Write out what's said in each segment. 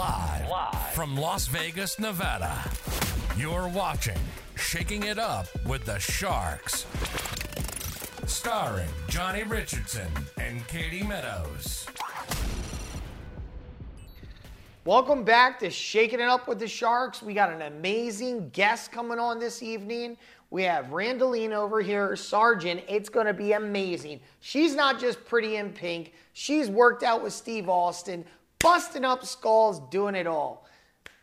Live, Live from Las Vegas, Nevada. You're watching Shaking It Up with the Sharks. Starring Johnny Richardson and Katie Meadows. Welcome back to Shaking It Up with the Sharks. We got an amazing guest coming on this evening. We have Randaline over here, Sergeant. It's going to be amazing. She's not just pretty in pink, she's worked out with Steve Austin, busting up skulls, doing it all.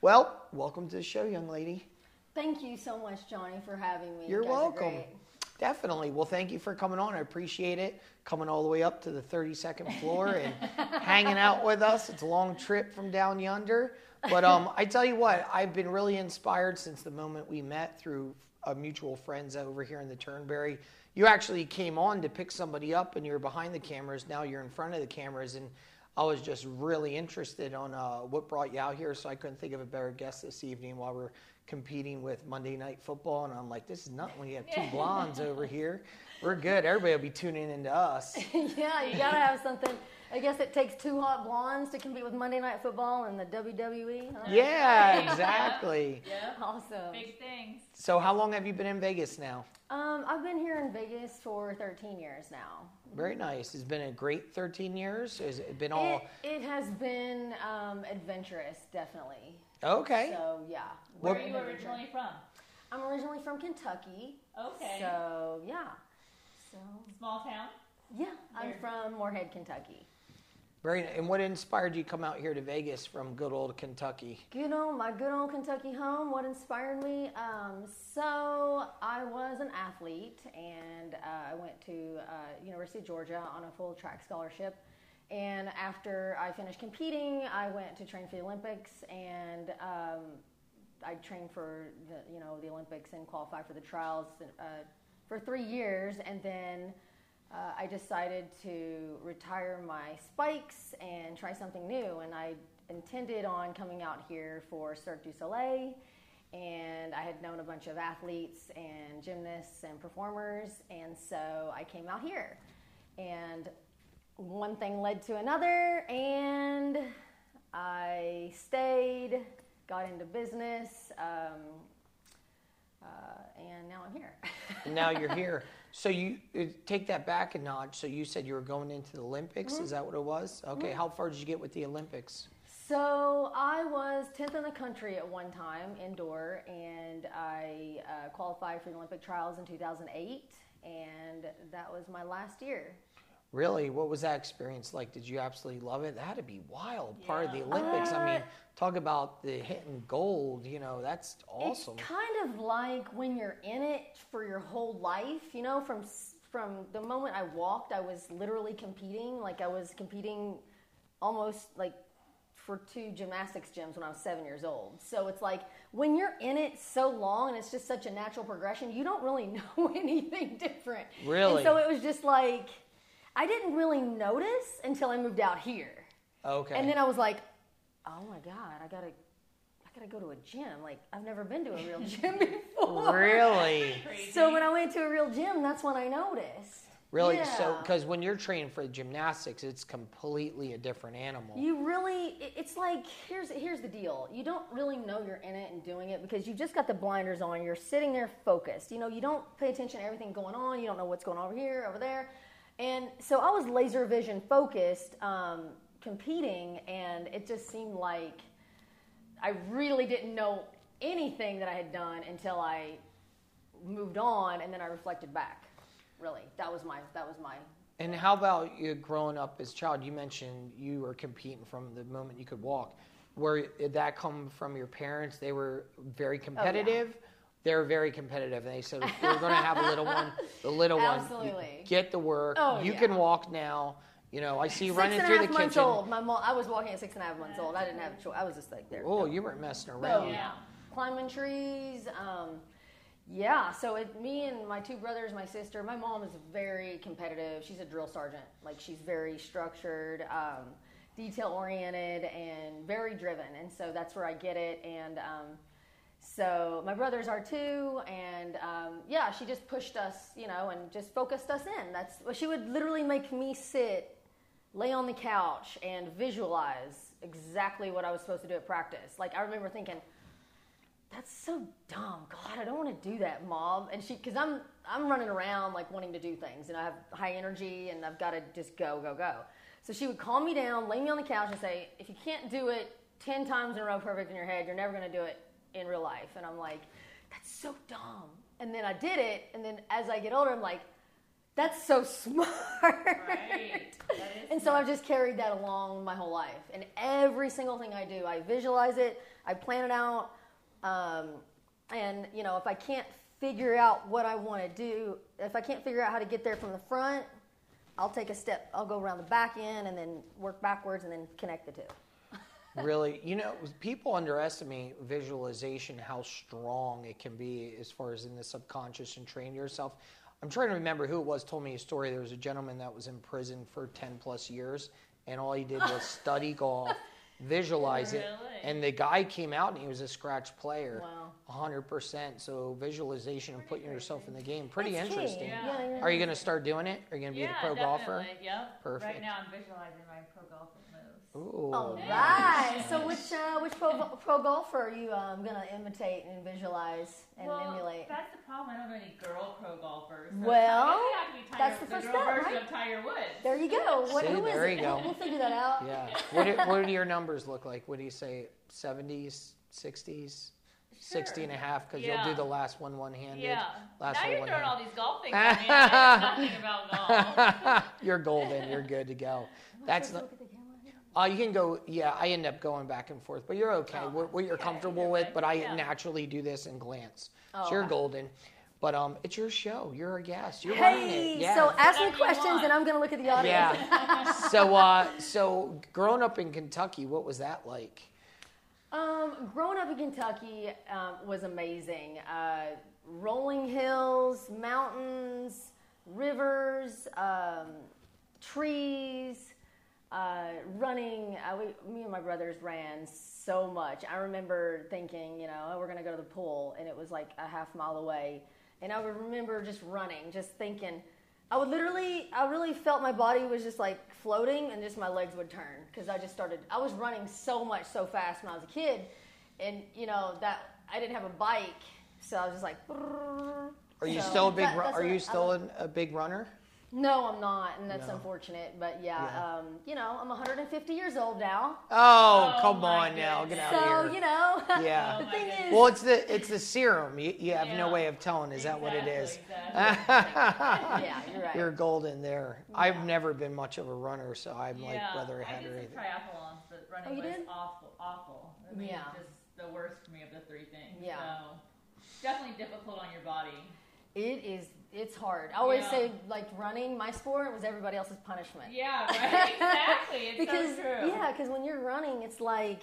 Well, welcome to the show, young lady. Thank you so much, Johnny, for having me. You're you welcome. Definitely. Well, thank you for coming on. I appreciate it. Coming all the way up to the 32nd floor and hanging out with us. It's a long trip from down yonder. But um, I tell you what, I've been really inspired since the moment we met through uh, mutual friends over here in the Turnberry. You actually came on to pick somebody up, and you're behind the cameras. Now you're in front of the cameras, and I was just really interested on uh, what brought you out here. So I couldn't think of a better guest this evening while we're competing with Monday Night Football, and I'm like, this is nothing when you have two blondes over here. We're good. Everybody will be tuning into us. yeah, you gotta have something. I guess it takes two hot blondes to compete with Monday Night Football and the WWE. Huh? Yeah, exactly. yeah. Awesome. Big things. So, how long have you been in Vegas now? Um, I've been here in Vegas for 13 years now. Very nice. It's been a great 13 years. Has it been all? It, it has been um, adventurous, definitely. Okay. So yeah. Where What- are you originally from? I'm originally from Kentucky. Okay. So yeah. So Small town. yeah, I'm from Morehead, Kentucky. Very. And what inspired you to come out here to Vegas from good old Kentucky? You know, my good old Kentucky home. What inspired me? Um, so I was an athlete, and uh, I went to uh, University of Georgia on a full track scholarship. And after I finished competing, I went to train for the Olympics, and um, I trained for the you know the Olympics and qualified for the trials uh, for three years, and then uh, I decided to retire my spikes and try something new. And I intended on coming out here for Cirque du Soleil, and I had known a bunch of athletes and gymnasts and performers, and so I came out here. And one thing led to another, and I stayed, got into business, um, uh, and now I'm here. Now you're here. So you uh, take that back a notch. So you said you were going into the Olympics. Mm-hmm. Is that what it was? Okay. How far did you get with the Olympics? So I was 10th in the country at one time indoor, and I uh, qualified for the Olympic trials in 2008, and that was my last year. Really, what was that experience like? Did you absolutely love it? That had to be wild. Part of the Yeah. Olympics. I mean, Uh, talk about the hitting gold. You know, that's awesome. It's kind of like when you're in it for your whole life, you know, from from the moment I walked, I was literally competing. Like I was competing almost like for two gymnastics gyms when I was seven years old. So it's like when you're in it so long and it's just such a natural progression, you don't really know anything different. Really? And so it was just like I didn't really notice until I moved out here. okay. And then I was like, oh my God, I gotta, I gotta go to a gym. Like I've never been to a real gym before. really, So when I went to a real gym, that's when I noticed. really. So, because when you're training for gymnastics, it's completely a different animal. You really, it's like here's here's the deal. You don't really know you're in it and doing it because you've just got the blinders on. You're sitting there focused. You know, you don't pay attention to everything going on. You don't know what's going on over here, over there, and so I was laser vision focused, um, competing, and it just seemed like I really didn't know anything that I had done until I moved on, and then I reflected back. Really, that was my that was my And how about you growing up as a child? You mentioned you were competing from the moment you could walk. Where did that come from your parents? They were very competitive. They were very competitive, and they said, "If we're going to have a little one, the little one, Absolutely. you get the work. Oh, you yeah. can walk now. You know, I see you Six running through the months kitchen. old. My mom, I was walking at six and a half months old. I didn't have a choice. I was just like there. Oh, go. you weren't messing Oh, around. yeah. Climbing trees. Um, yeah. So it, me and my two brothers, my sister, my mom is very competitive. She's a drill sergeant. Like she's very structured, um, detail oriented, and very driven. And so that's where I get it. And um, so my brothers are too, and um, yeah, she just pushed us, you know, and just focused us in. That's she would literally make me sit, lay on the couch, and visualize exactly what I was supposed to do at practice. Like I remember thinking, that's so dumb. God, I don't want to do that, mom. And she, because I'm I'm running around like wanting to do things, and I have high energy, and I've got to just go, go, go. So she would calm me down, lay me on the couch, and say, if you can't do it ten times in a row perfect in your head, you're never going to do it in real life. And I'm like, that's so dumb. And then I did it, and then as I get older, I'm like, that's so smart. Right. And so I've just carried that along my whole life. And every single thing I do, I visualize it, I plan it out. Um, and, you know, if I can't figure out what I want to do, if I can't figure out how to get there from the front, I'll take a step, I'll go around the back end and then work backwards and then connect the two. Really, you know, people underestimate visualization, how strong it can be as far as in the subconscious and train yourself. I'm trying to remember who it was told me a story. There was a gentleman that was in prison for 10 plus years, and all he did was study golf, visualize it, and the guy came out and he was a scratch player. Wow. 100%. So visualization and putting yourself in the game, pretty That's interesting. Yeah. Yeah, yeah. Are you going to start doing it? Are you going to be yeah, a pro golfer? definitely. Yep. Perfect. Right now, I'm visualizing my pro golfing moves. Ooh. All right. So which uh, which pro, pro golfer are you um, gonna imitate and visualize and well, emulate? That's the problem. I don't know any girl pro golfers. So Well, I I that's have to the be Tiger, first the girl step, version right? of Tiger Woods. There you go. What, See, who is there it? you go. We'll figure that out. Yeah. What do, what do your numbers look like? What do you say? 70s, 60s, 60 and a half? Because Yeah. you'll do the last one one handed. Yeah. Last now one you're one throwing all handed. these golf things at me. I know nothing about golf. You're golden. You're good to go. That's the. Uh, you can go. Yeah, I end up going back and forth, but you're okay. Oh, what, what you're yeah, comfortable you're with, right. but I Yeah. naturally do this and glance. Oh, so you're okay. golden. But um, it's your show. You're a guest. You're running Hey, it. Yeah. so ask me questions and I'm gonna look at the audience. yeah. so uh, so growing up in Kentucky, what was that like? Um, growing up in Kentucky um, was amazing. Uh, rolling hills, mountains, rivers, um, trees, uh, running. Uh, we, me and my brothers ran so much. I remember thinking, you know, oh, we're going to go to the pool, and it was like a half mile away. And I would remember just running, just thinking. I would literally, I really felt my body was just like floating, and just my legs would turn because I just started. I was running so much, so fast when I was a kid, and you know that I didn't have a bike, so I was just like. Are you So still a big? that- ru- are you still an, a big runner? No, I'm not, and that's No. unfortunate. But yeah, Yeah. Um, you know, I'm 150 years old now, Oh, Oh, come my on now, get goodness. out so of here. So you know. Yeah. the Oh, thing my is, Well, it's the it's the serum. You, you have no way of telling. Is that what it is? Exactly, exactly. yeah, you're right. You're golden there. I've never been much of a runner, so I'm like whether I I had did or some anything. triathlons, but running Oh, you was did? awful, awful. I mean, Yeah. just the worst for me of the three things. Yeah. So definitely difficult on your body. It is. It's hard. I always Yeah. say, like running, my sport was everybody else's punishment. Yeah, right. exactly. It's because so true. yeah, because when you're running, it's like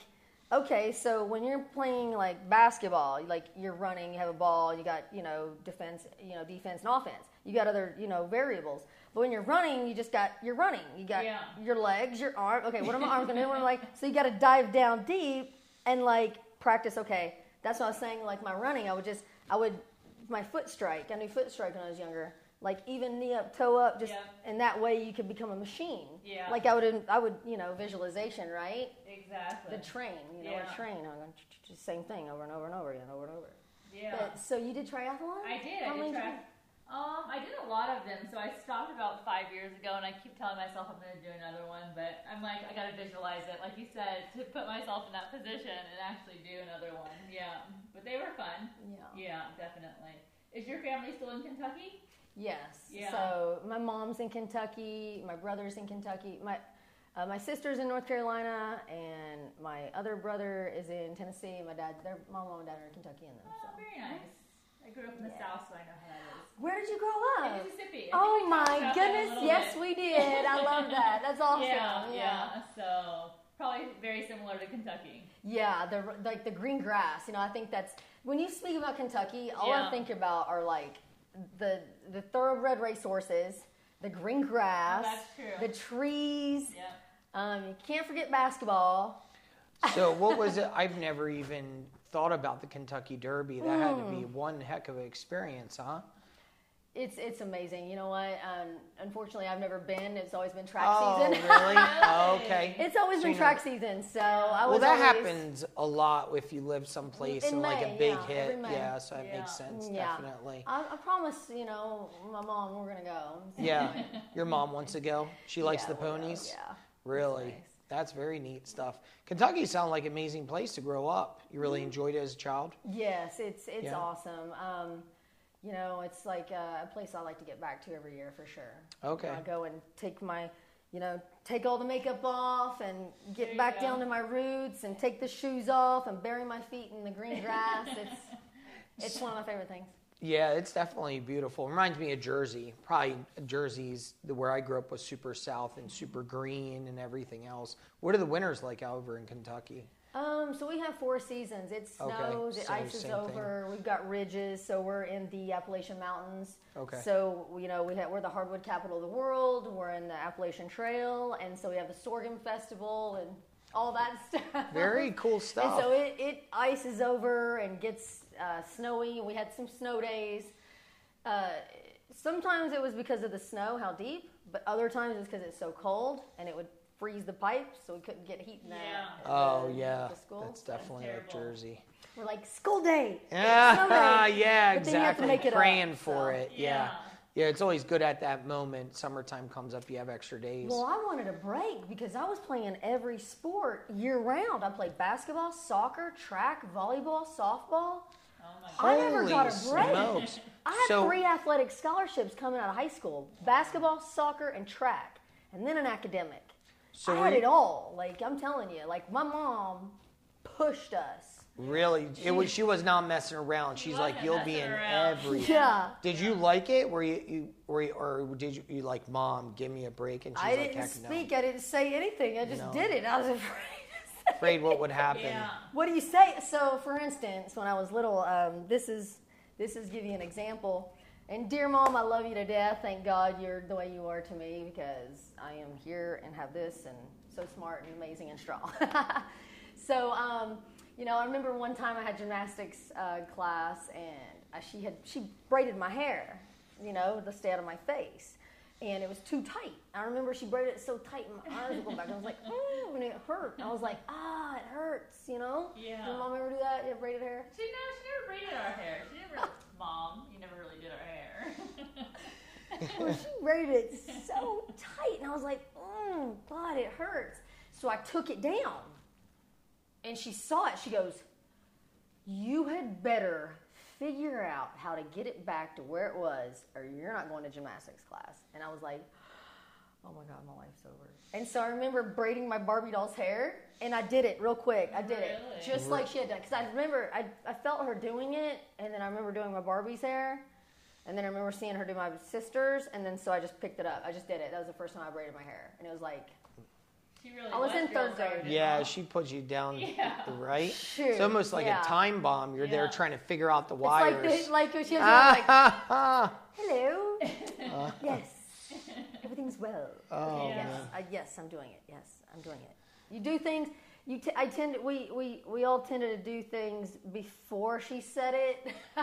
okay, so when you're playing like basketball, like you're running, you have a ball, you got you know defense, you know defense and offense. You got other you know variables. But when you're running, you just got you're running. You got Yeah. your legs, your arm. Okay, what are my arms gonna do? I'm like, so you got to dive down deep and like practice. Okay, that's what I was saying. Like my running, I would just I would my foot strike. I knew foot strike when I was younger. Like even knee up, toe up, just Yeah. and that way you could become a machine. Yeah. Like I would, I would, you know, visualization, right? Exactly. The train, you know, Yeah. a train. I'm going to same thing over and over and over again, over and over. yeah. But so you did triathlon? I did. How I did. Um, I did a lot of them. So I stopped about five years ago, and I keep telling myself I'm going to do another one. But I'm like, I got to visualize it, like you said, to put myself in that position and actually do another one. Yeah, but they were fun. Yeah. Yeah, definitely. Is your family still in Kentucky? Yes. Yeah. So my mom's in Kentucky. My brother's in Kentucky. My uh, my sister's in North Carolina, and my other brother is in Tennessee. My dad, their my mom and dad are in Kentucky, and them. Oh, So. very nice. I grew up in the Yeah. South, so I know how that is. Where did you grow up? In up? Mississippi. I Oh my about that a goodness! Yes, bit. we did. I love that. That's awesome. Yeah, yeah. So probably very similar to Kentucky. Yeah, the like the green grass. You know, I think that's when you speak about Kentucky, all I think about are like the the thoroughbred racehorses, the green grass, that's true. the trees. Yeah. Um, you can't forget basketball. So what was it? I've never even thought about the Kentucky Derby. That had to Hmm. be one heck of an experience, huh? It's it's amazing. You know what? Um, unfortunately, I've never been. It's always been track Oh, season. really? Oh, okay. it's always So been track know- season. So I was. Well, that always, happens a lot if you live someplace In and like a big yeah, hit. Yeah, so that Yeah. makes sense. Yeah. Definitely. I, I promise, you know, my mom, we're gonna go. Yeah. Your mom wants to go. She likes Yeah, the we'll ponies. Yeah. Really? Nice. That's very neat stuff. Kentucky sounds like an amazing place to grow up. You really Mm-hmm. enjoyed it as a child? Yes, it's it's Yeah. awesome. Um, you know, it's like a, a place I like to get back to every year for sure. Okay. I go and take my, you know, take all the makeup off and get you back go. down to my roots and take the shoes off and bury my feet in the green grass. it's it's one of my favorite things. Yeah, it's definitely beautiful. Reminds me of Jersey. Probably Jersey's where I grew up was super south and super green and everything else. What are the winters like over in Kentucky? Um, so we have four seasons. It Okay, snows, it so ices over. We've got ridges, so we're in the Appalachian Mountains. Okay. So you know we have, we're the hardwood capital of the world. We're in the Appalachian Trail, and so we have the sorghum festival and all that stuff. Very cool And stuff. so it, it ices over and gets uh, snowy. We had some snow days. Uh, sometimes it was because of the snow, how deep, but other times it's because it's so cold and it would freeze the pipes, so we couldn't get heat in the, Yeah. at oh yeah, the school. that's definitely like terrible. Jersey. We're like school day. Yeah, Snow day. yeah, But then you have to exactly. make it up, Praying for so. it. Yeah. yeah, It's always good at that moment. Summertime comes up, you have extra days. Well, I wanted a break because I was playing every sport year round. I played basketball, soccer, track, volleyball, softball. Oh my god. I never got a break. smokes! I had So- three athletic scholarships coming out of high school: basketball, soccer, and track, and then an academic. So I were had you- it all. Like I'm telling you, like my mom pushed us. Really, it was. She was not messing around. She's like, "You'll be in around." everything." Yeah. Did you like it? Were you, you were you, or did you, you like, "Mom, give me a break"? And she's I like, didn't "Heck speak. no." I didn't say anything. I just No. did it. I was afraid. Afraid what would happen? Yeah. What do you say? So, for instance, when I was little, um, this is this is give you an example. And dear mom, I love you to death. Thank God you're the way you are to me because I am here and have this and so smart and amazing and strong. so, um, you know, I remember one time I had gymnastics uh, class and uh, she had she braided my hair, you know, to stay out of my face. And it was too tight. I remember she braided it so tight, and my arms were going back. I was like, "Ooh," and it hurt. I was like, "Ah, it hurts," you know. Yeah. Did mom ever do that? You braided hair? She no, she never braided our hair. She never. Mom, you never really did our hair. Well, she braided it so tight, and I was like, "Mm, God, it hurts." So I took it down, and she saw it. She goes, "You had better figure out how to get it back to where it was, or you're not going to gymnastics class." And I was like, "Oh my God, my life's over." And so I remember braiding my Barbie doll's hair, and I did it real quick. I did it Really? just like she had done, because I remember I, I felt her doing it, and then I remember doing my Barbie's hair. And then I remember seeing her do my sisters, and then so I just picked it up. I just did it. That was the first time I braided my hair, and it was like, She really. I was in girl third grade. Yeah, she puts you down, Yeah. right? Shoot, It's almost like yeah. a time bomb. You're there trying to figure out the it's like wires. the, like she was like, Ah, hello, yes, everything's well. oh, yes, man. I, yes, I'm doing it. Yes, I'm doing it. You do things. You, t- I tend to, we, we, we all tended to do things before she said it.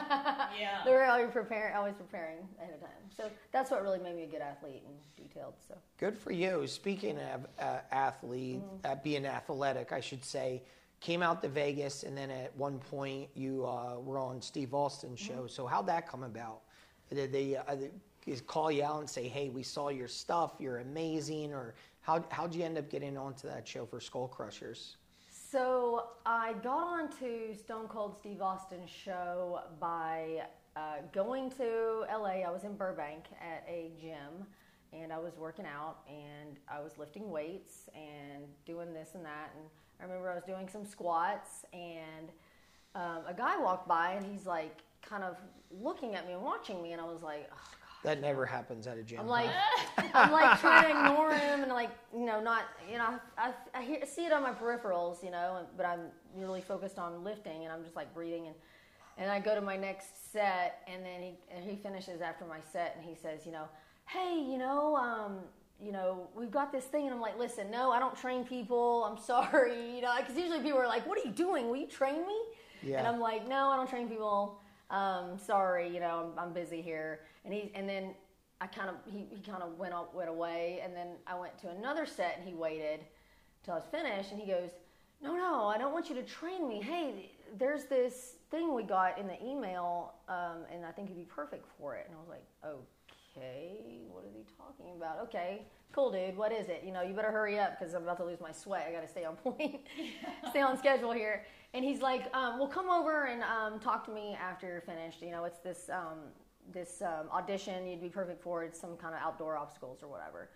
Yeah. They were always preparing, always preparing ahead of time. So that's what really made me a good athlete and detailed. So. Good for you. Speaking of uh, athlete, Mm-hmm. uh, being athletic, I should say, came out to Vegas, and then at one point you uh, were on Steve Austin's Mm-hmm. show. So how'd that come about? Did they uh, they call you out and say, "Hey, we saw your stuff. You're amazing," or how how'd you end up getting onto that show for Skull Crushers? So I got onto Stone Cold Steve Austin's show by uh, going to LA. I was in Burbank at a gym and I was working out and I was lifting weights and doing this and that. And I remember I was doing some squats and um, a guy walked by and he's like kind of looking at me and watching me. And I was like, oh, That never happens at a gym. I'm like, I'm like trying to ignore him and like, you know, not, you know, I, I hear, see it on my peripherals, you know, but I'm really focused on lifting and I'm just like breathing and, and I go to my next set and then he, and he finishes after my set and he says, you know, hey, you know, um, you know, we've got this thing and I'm like, listen, no, I don't train people. I'm sorry, you know, because usually people are like, what are you doing? Will you train me? Yeah. And I'm like, no, I don't train people. Um, sorry, you know, I'm, I'm busy here. And he, and then I kind of, he, he kind of went up, went away. And then I went to another set and he waited till I was finished. And he goes, no, no, I don't want you to train me. Hey, there's this thing we got in the email, um, and I think you'd be perfect for it. And I was like, okay, what is he talking about? Okay, cool, dude. What is it? You know, you better hurry up because I'm about to lose my sweat. I got to stay on point, stay on schedule here. And he's like, um, well, come over and um, talk to me after you're finished. You know, it's this um, this um, audition you'd be perfect for. It's some kind of outdoor obstacles or whatever.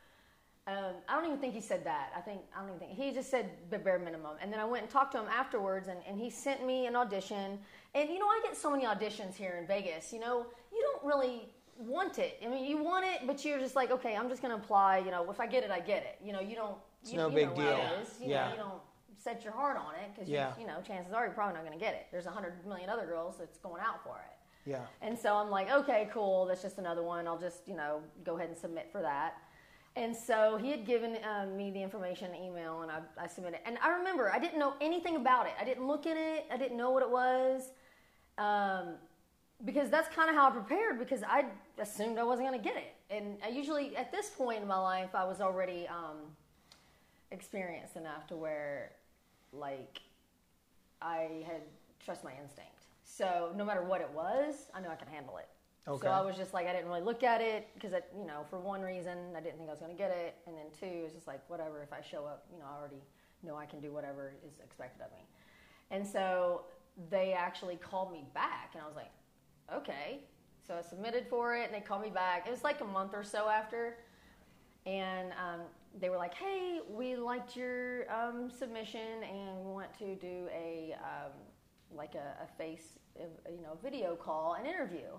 Um, I don't even think he said that. I think I don't even think he just said the bare minimum. And then I went and talked to him afterwards, and, and he sent me an audition. And you know, I get so many auditions here in Vegas. You know, you don't really want it. I mean, you want it, but you're just like, okay, I'm just going to apply. You know, if I get it, I get it. You know, you don't. It's you, no you big know deal. What it is. You Yeah. Know, you don't set your heart on it because Yeah. you know, chances are you're probably not going to get it. There's a hundred million other girls that's going out for it. Yeah. And so I'm like, okay, cool. That's just another one. I'll just, you know, go ahead and submit for that. And so he had given um, me the information, email, and I, I submitted. And I remember I didn't know anything about it. I didn't look at it. I didn't know what it was, um, because that's kind of how I prepared. Because I assumed I wasn't going to get it. And I usually, at this point in my life, I was already um, experienced enough to where, like, I had trust my instinct. So no matter what it was, I knew I could handle it. Okay. So I was just like, I didn't really look at it because, you know, for one reason, I didn't think I was going to get it, and then two, it's just like whatever. If I show up, you know, I already know I can do whatever is expected of me. And so they actually called me back, and I was like, okay. So I submitted for it, and they called me back. It was like a month or so after, and um, they were like, "Hey, we liked your um, submission, and we want to do a um, like a, a face, uh, you know, video call, an interview."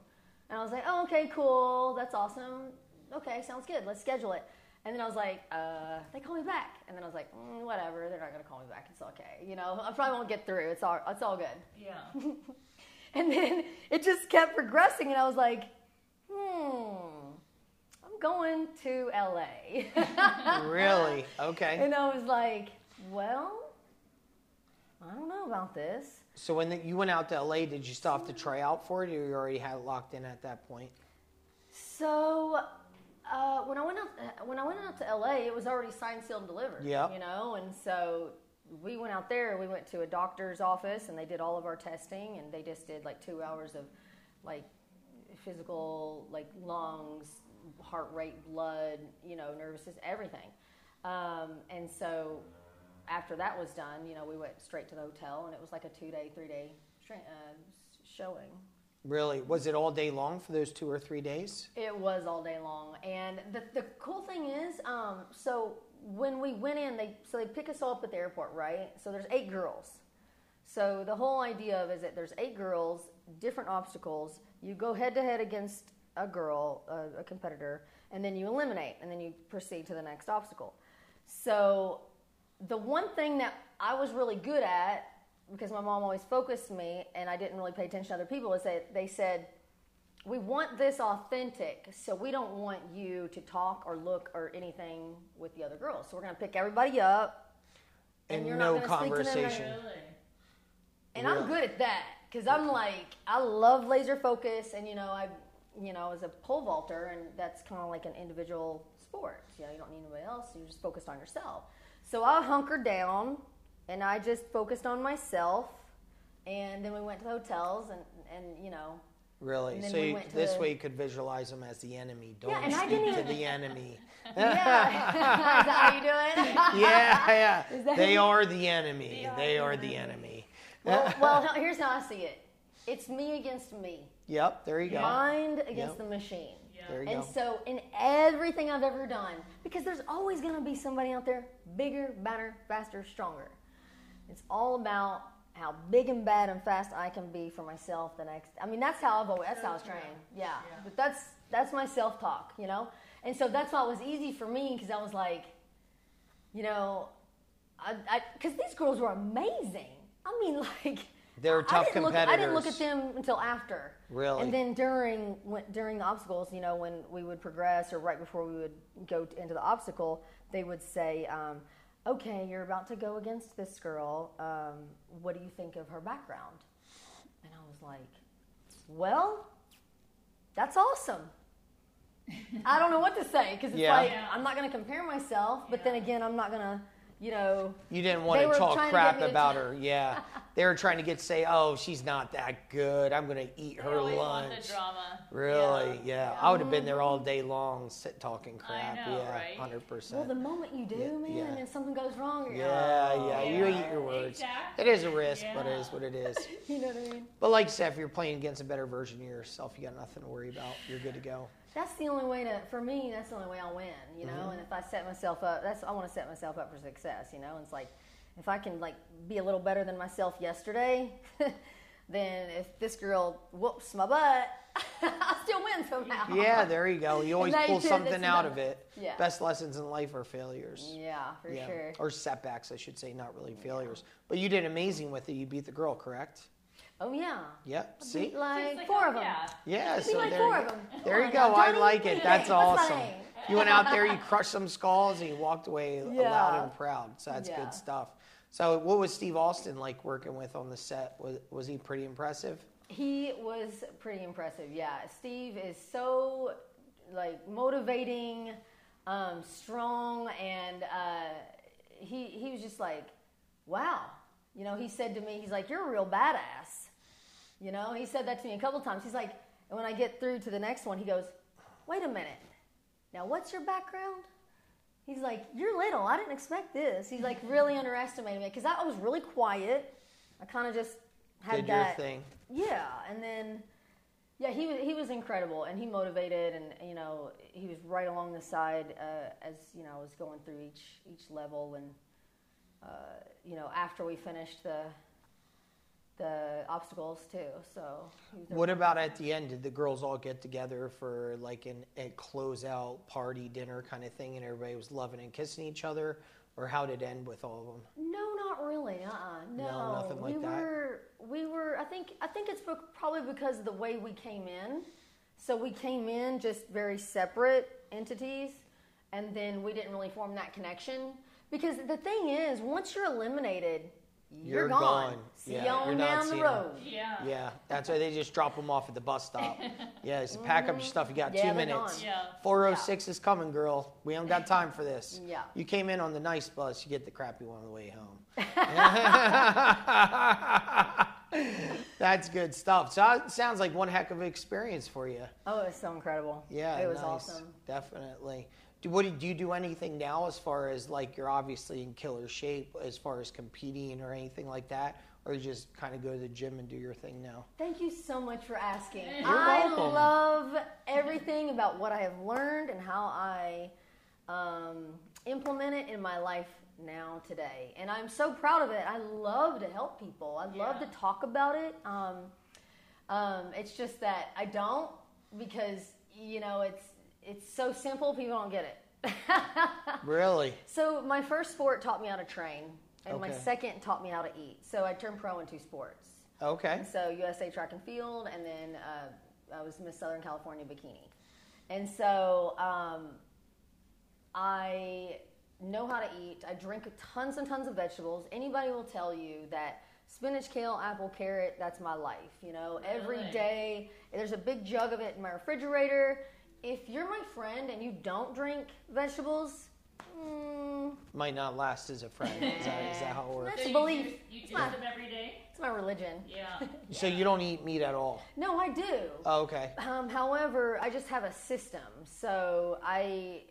And I was like, "Oh, okay, cool, that's awesome. Okay, sounds good. Let's schedule it." And then I was like, uh, "They call me back," and then I was like, mm, "Whatever, they're not gonna call me back. It's okay. You know, I probably won't get through. It's all, it's all good." Yeah. And then it just kept progressing, and I was like, hmm, I'm going to LA. Really? Okay. and I was like, well, I don't know about this. So when the, you went out to LA, did you still have to try out for it, or you already had it locked in at that point? So uh, when I went out, when I went out to LA, it was already signed, sealed, and delivered. Yeah. You know, and so we went out there. We went to a doctor's office, and they did all of our testing, and they just did like two hours of like physical, like lungs, heart rate, blood, you know, nervous system, everything. Um, and so after that was done, you know, we went straight to the hotel, and it was like a two day, three day tra- uh, showing. Really? Was it all day long for those two or three days? It was all day long, and the the cool thing is, um, so when we went in, they so they pick us all up at the airport, right? So there's eight girls. So the whole idea of is that there's eight girls, different obstacles. You go head to head against a girl, a, a competitor, and then you eliminate, and then you proceed to the next obstacle. So the one thing that I was really good at, because my mom always focused me, and I didn't really pay attention to other people, is that they said, we want this authentic, so we don't want you to talk or look or anything with the other girls. So we're gonna pick everybody up, and, And you're no not gonna speak to them. conversation. Really? And I'm good at that because I'm like I love laser focus, and you know I, you know, as a pole vaulter, and that's kind of like an individual sport. You know, you don't need anybody else. You're just focused on yourself. So I hunkered down, and I just focused on myself. And then we went to the hotels, and and you know, Really? So we you, this the- way you could visualize them as the enemy. Don't Yeah, and I speak didn't to even- the enemy. yeah, is that how you do it? yeah, yeah. They are the enemy. They are They the are the enemy. enemy. well, well, here's how I see it. It's me against me, Yep, there you go. mind against Yep. the machine. Yeah. There you And go. so, in everything I've ever done, because there's always going to be somebody out there bigger, better, faster, stronger. It's all about how big and bad and fast I can be for myself. The next, I mean, that's how I've always, that's how I was trained. Yeah, Yeah. but that's that's my self talk, you know. And so that's why it was easy for me because I was like, you know, I because these girls were amazing. I mean, like. They're I tough didn't look- I didn't look at them until after. Really? And then during when, during the obstacles, you know, when we would progress or right before we would go t- into the obstacle, they would say, um, "Okay, you're about to go against this girl. Um, what do you think of her background?" And I was like, well, that's awesome. I don't know what to say because it's Yeah. like Yeah. I'm not going to compare myself, but then again, I'm not going to, you know, You didn't want They to talk crap to about t- her. Yeah. they were trying to get say, "Oh, she's not that good. I'm going to eat They her always lunch." the drama. Really? Yeah. Yeah. I would have been there all day long, sit talking I crap. know, yeah, right? hundred well, the moment you do, Yeah, man, yeah. and then something goes wrong, you're Yeah, oh, yeah. You eat your words. Exactly. It is a risk, but it is what it is. You know what I mean? But like you said, if you're playing against a better version of yourself, you got nothing to worry about. You're good to go. That's the only way to, for me, that's the only way I'll win, you know. Mm-hmm. And if I set myself up, that's I want to set myself up for success, you know. And it's like, if I can like be a little better than myself yesterday, then if this girl whoops my butt, I'll still win somehow. Yeah, there you go. You always now you pull something out of it. Yeah. Best lessons in life are failures. Yeah, for Yeah. sure. Or setbacks, I should say, not really failures. But you did amazing with it. You beat the girl, correct? Oh yeah. Yep. Beat See? like, Just four oh, of them. Yeah. Yeah. So like there four you of them. There you go. on now, I like it. That's awesome. name? You went out there, you crushed some skulls, and you walked away loud and proud. So that's Yeah. good stuff. So, what was Steve Austin like working with on the set? Was was he pretty impressive? He was pretty impressive. Yeah, Steve is so like motivating, um, strong, and uh, he he was just like, wow. You know, he said to me, he's like, you're a real badass. You know, he said that to me a couple times. He's like, and when I get through to the next one, he goes, wait a minute. Now, what's your background? He's like, you're little. I didn't expect this. He's like really underestimated me because I was really quiet. I kind of just had Did your that. thing. Yeah, and then yeah, he was he was incredible, and he motivated, and you know he was right along the side uh, as you know I was going through each each level, and uh, you know after we finished the the obstacles too. So What about at the end? Did the girls all get together for like an, a closeout party dinner kind of thing, and everybody was loving and kissing each other, or how did it end with all of them? No, not really. Uh-uh. No, No, nothing like we that? were we were. I think I think it's probably because of the way we came in. So we came in just very separate entities, and then we didn't really form that connection. Because the thing is, once you're eliminated, you're, You're gone. gone. See Yeah, you you're on down the seeing road. Yeah. Yeah, that's why they just drop them off at the bus stop. Yeah, just pack up your stuff. You got Mm-hmm. Yeah, two minutes. Yeah. 406 is coming, girl. We don't got time for this. Yeah. You came in on the nice bus, you get the crappy one on the way home. That's good stuff. So it sounds like one heck of an experience for you. Oh, it was so incredible. Yeah, it was nice. awesome. Definitely. Do what do you do anything now as far as like you're obviously in killer shape as far as competing or anything like that, or you just kind of go to the gym and do your thing now? Thank you so much for asking. You're I welcome. love everything about what I have learned and how I um, implement it in my life now today. And I'm so proud of it. I love to help people. I love to talk about it. Um, um, it's just that I don't because you know it's it's so simple. People don't get it. Really? So my first sport taught me how to train, and my second taught me how to eat. So I turned pro in two sports. Okay. And so USA track and field, and then uh, I was Miss Southern California bikini. And so um, I know how to eat. I drink tons and tons of vegetables. Anybody will tell you that spinach, kale, apple, carrot, that's my life. You know, every Really? day there's a big jug of it in my refrigerator. If you're my friend and you don't drink vegetables, mm, Might not last as a friend. Is that, is that how it works? That's So a you belief. juice- You It's juice not- them every day? it's my religion. Yeah. So you don't eat meat at all? No, I do. Oh, okay. Um, however, I just have a system, so I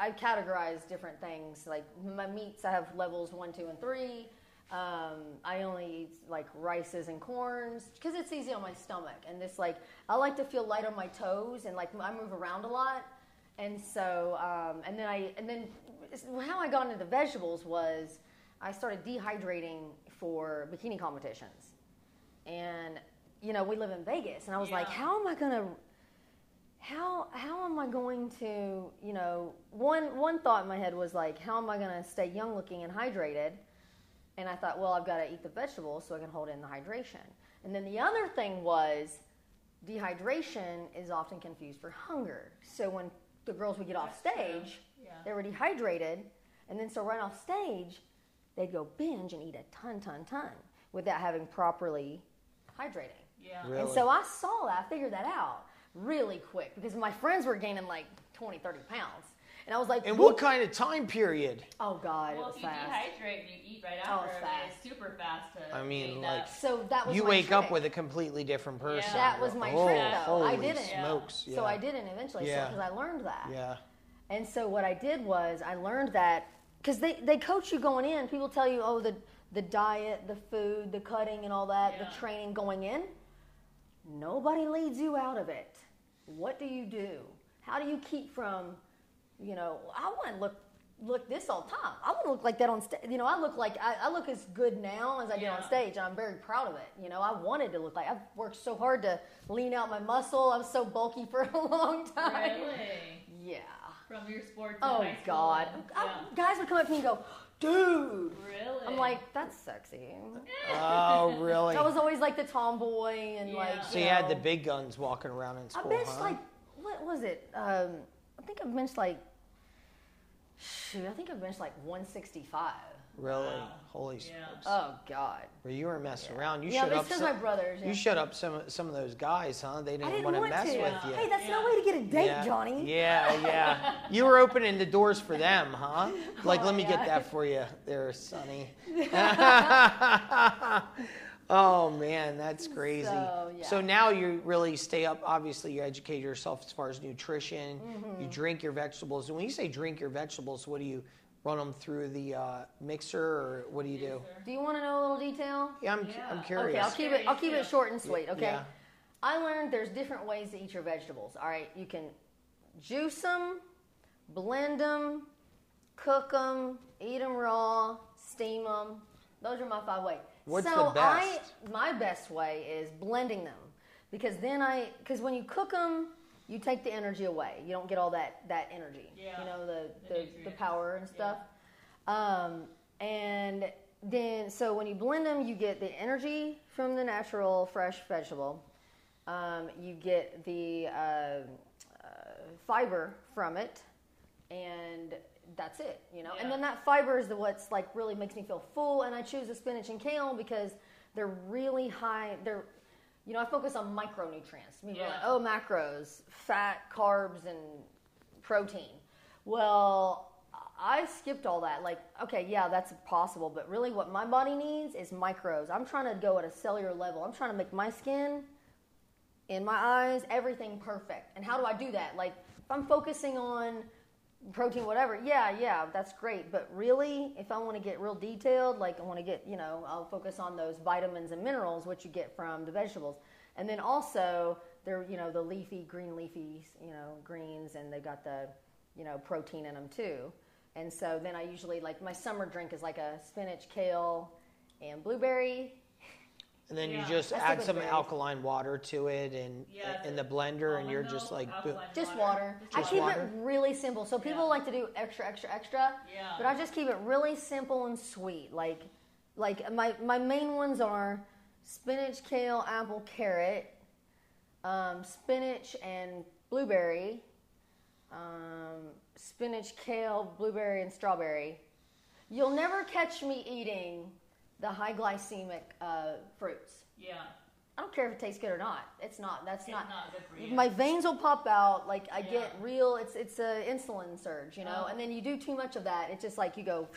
I categorize different things. Like my meats, I have levels one, two, and three. Um, I only eat like rices and corns because it's easy on my stomach, and this like I like to feel light on my toes, and like I move around a lot, and so um, and then I and then how I got into vegetables was I started dehydrating for bikini competitions and you know we live in Vegas, and I was like, how am I gonna, how how am I going to, you know, one one thought in my head was like, how am I gonna stay young looking and hydrated? And I thought, well, I've got to eat the vegetables so I can hold in the hydration. And then the other thing was, dehydration is often confused for hunger. So when the girls would get off That's stage, Yeah. they were dehydrated, and then so right off stage, they'd go binge and eat a ton, ton, ton without having properly hydrating. Yeah. Really? And so I saw that, I figured that out really quick because my friends were gaining like 20, 30 pounds. And I was like, And "Whoop." what kind of time period? Oh God, it was if you fast. dehydrate and you eat right Oh, after, it's it's, fast. super fast to. I mean, like- up. So that was You my wake up with a completely different person. That was my oh, trick, though. I Holy didn't. smokes. Yeah. So I didn't eventually, Yeah. because I learned that. Yeah. And so what I did was I learned that because they, they coach you going in. People tell you, oh, the the diet, the food, the cutting, and all that, Yeah. the training going in. Nobody leads you out of it. What do you do? How do you keep from, you know, I want to look look this all the time. I want to look like that on stage. You know, I look like I, I look as good now as I did on stage, and I'm very proud of it. You know, I wanted to look like I've worked so hard to lean out my muscle. I was so bulky for a long time. Really? Yeah. From your sports. Oh high God, I- yeah. guys would come up to me and go, "Dude," Really? I'm like, "That's sexy." Oh, really? I was always like the tomboy and like. Yeah. so you you had the big guns walking around in I school, benched huh? like what was it? Um, I think I benched like. Shoot, I think I've benched like 165. really? Wow. Holy Yeah. smokes. Oh God. Well, you were messing around. You yeah, shut but up. it's because some- my brothers. Yeah. You shut up some some of those guys, huh? They didn't, didn't want to mess to. with you. Hey, that's no way to get a date, yeah. Johnny. Yeah, yeah. You were opening the doors for them, huh? Oh, like, Oh, let me yeah. get that for you, there, Sonny. oh man, that's crazy. So, yeah. So now you really stay up. Obviously, you educate yourself as far as nutrition. Mm-hmm. You drink your vegetables. And when you say drink your vegetables, what do you run them through the uh, mixer, or what do you do? Do you want to know a little detail? Yeah, I'm, Yeah. I'm curious. Okay, I'll keep it. I'll keep it short and sweet. Okay. Yeah. I learned there's different ways to eat your vegetables. All right, you can juice them, blend them, cook them, eat them raw, steam them. Those are my five ways. What's so the best? I, my best way is blending them because then I, because when you cook them, you take the energy away. You don't get all that that energy. Yeah. You know the The the, the power and stuff. Um, and then, so when you blend them, you get the energy from the natural fresh vegetable. Um, you get the uh, uh, fiber from it, and that's it. You know, and then that fiber is the what's like really makes me feel full. And I choose the spinach and kale because they're really high. They're you know, I focus on micronutrients. People are like, oh, macros, fat, carbs, and protein. Well, I skipped all that. Like, okay, yeah, that's possible, but really what my body needs is micros. I'm trying to go at a cellular level. I'm trying to make my skin, in my eyes, everything perfect. And how do I do that? Like, if I'm focusing on protein, whatever, yeah, yeah, that's great. But really, if I want to get real detailed, like I want to get, you know, I'll focus on those vitamins and minerals, which you get from the vegetables. And then also, they're, you know, the leafy, green leafy, you know, greens, and they got the, you know, protein in them too. And so then I usually, like, my summer drink is like a spinach, kale, and blueberry. And then you just I stick add some berries. alkaline water to it and Yeah, in the the blender, and you're just like, boom. alkaline Just water. I keep water? it really simple. So people Yeah. like to do extra, extra, extra. Yeah. But I just keep it really simple and sweet. Like, like my my main ones are spinach, kale, apple, carrot, um, spinach and blueberry, um, spinach, kale, blueberry, and strawberry. You'll never catch me eating the high glycemic uh, fruits. Yeah. I don't care if it tastes good or not. It's not. That's It's not. not good for you. My veins will pop out. Like I Yeah. get real. It's it's a insulin surge, you know. Oh. And then you do too much of that. It's just like you go.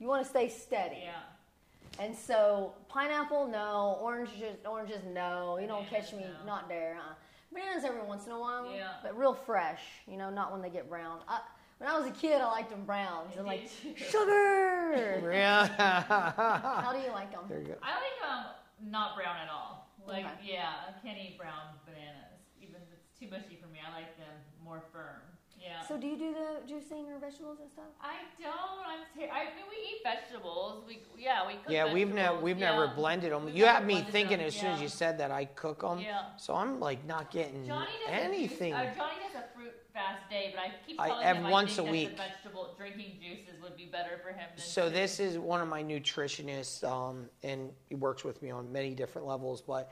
You want to stay steady. Yeah. And so pineapple, no. Oranges, oranges, no. You don't catch me no. not there. Uh. Bananas every once in a while. Yeah. But real fresh. You know, not when they get brown. I, when I was a kid, I liked them browns. And like sugar. Yeah. How do you like them? there you go. I like um not brown at all. Like Okay. yeah, I can't eat brown bananas. Even if it's too mushy for me. I like them more firm. Yeah. So do you do the juicing or vegetables and stuff? I don't. I'm. Ter- I mean, we eat vegetables. We yeah we cook Yeah, we've never we've yeah. never blended them. We've You had me thinking them, as soon as you said that I cook them. Yeah. So I'm like not getting Johnny anything. Juice, uh, Johnny does a fruit fast day, but I keep I- telling every- him once I think a week. vegetable drinking juices would be better for him. Than So food. this is one of my nutritionists, um, and he works with me on many different levels. But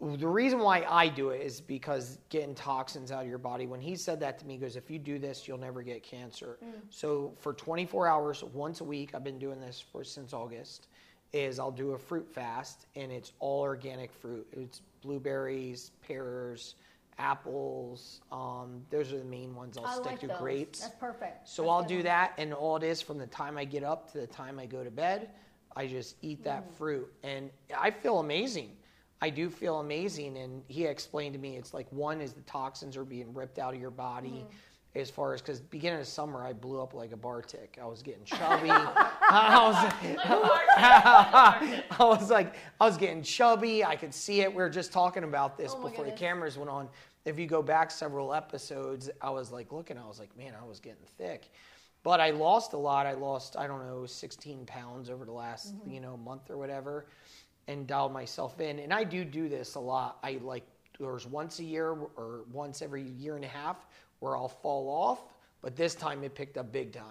the reason why I do it is because getting toxins out of your body. When he said that to me, he goes, "If you do this, you'll never get cancer." So for 24 hours, once a week, I've been doing this for since August, is I'll do a fruit fast, and it's all organic fruit. It's blueberries, pears, apples. Um, those are the main ones I'll I stick like to. those. Grapes. That's perfect. So That's I'll do one. that, and all it is from the time I get up to the time I go to bed, I just eat that Mm. fruit, and I feel amazing. I do feel amazing, and he explained to me it's like one is the toxins are being ripped out of your body. Mm. As far as because beginning of summer I blew up like a bar tick. I was getting chubby. I was, Like a bar tip, like a bar tip. I was like, I was getting chubby. I could see it. We were just talking about this Oh before the cameras went on. If you go back several episodes, I was like looking, I was like, man, I was getting thick. But I lost a lot. I lost, I don't know, 16 pounds over the last, Mm-hmm. you know, month or whatever and dialed myself in. And I do do this a lot. I like, there's once a year or once every year and a half where I'll fall off. But this time it picked up big time.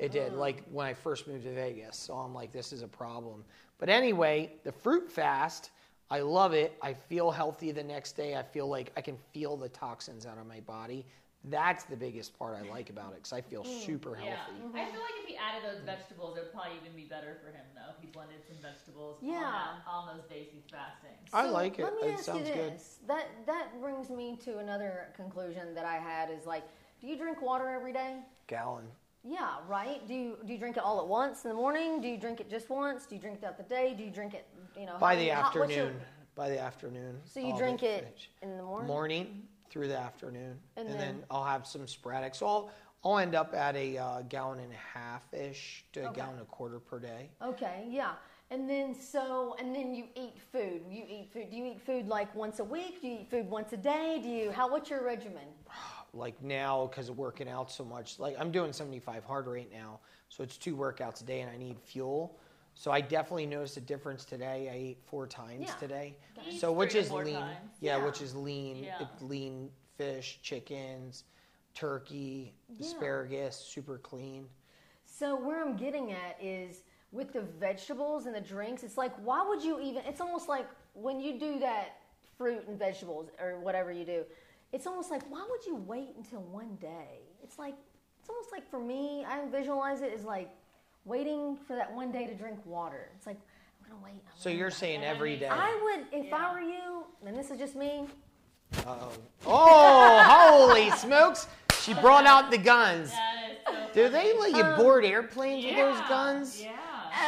It did, oh. like when I first moved to Vegas. So I'm like, this is a problem. But anyway, the fruit fast, I love it. I feel healthy the next day. I feel like I can feel the toxins out of my body. That's the biggest part I like about it because I feel mm, super healthy. Yeah. healthy. I feel like if he added those vegetables, it would probably even be better for him, though. If he blended some vegetables on, Yeah. that, on those days he's fasting. I like it. Let me It ask sounds you good. this. That that brings me to another conclusion that I had is like, do you drink water every day? Gallon. Yeah, right. Do you do you drink it all at once in the morning? Do you drink it just once? Do you drink it throughout the day? Do you drink it, you know, By how- the how- what's your- afternoon. By the afternoon. so you drink get it finished. in the morning. morning through the afternoon, And and, then- then, I'll have some sporadic. So I'll I'll end up at a uh, gallon and a half ish to a gallon and a quarter per day. Okay, yeah. And then so and then you eat food. You eat food. Do you eat food like once a week? Do you eat food once a day? Do you how what's your regimen? Like now, because of working out so much, like I'm doing 75 hard right now, so it's two workouts a day, and I need fuel. So I definitely noticed a difference today. I ate four times Yeah. today, He so which three to is four lean. times. Yeah, Yeah. which is lean. Yeah. It's lean fish, chickens, turkey, Yeah. asparagus, super clean. So where I'm getting at is with the vegetables and the drinks, it's like why would you even it's almost like when you do that fruit and vegetables or whatever you do, it's almost like why would you wait until one day? It's like it's almost like for me, I visualize it as like waiting for that one day to drink water. It's like I'm gonna wait. I'm So gonna you're wait. saying Yeah, that every makes day? I would if Yeah. I were you, and this is just me, Uh-oh. Oh, holy smokes! She brought out the guns. That is so Do they let you Um, board airplanes with those guns? Yeah.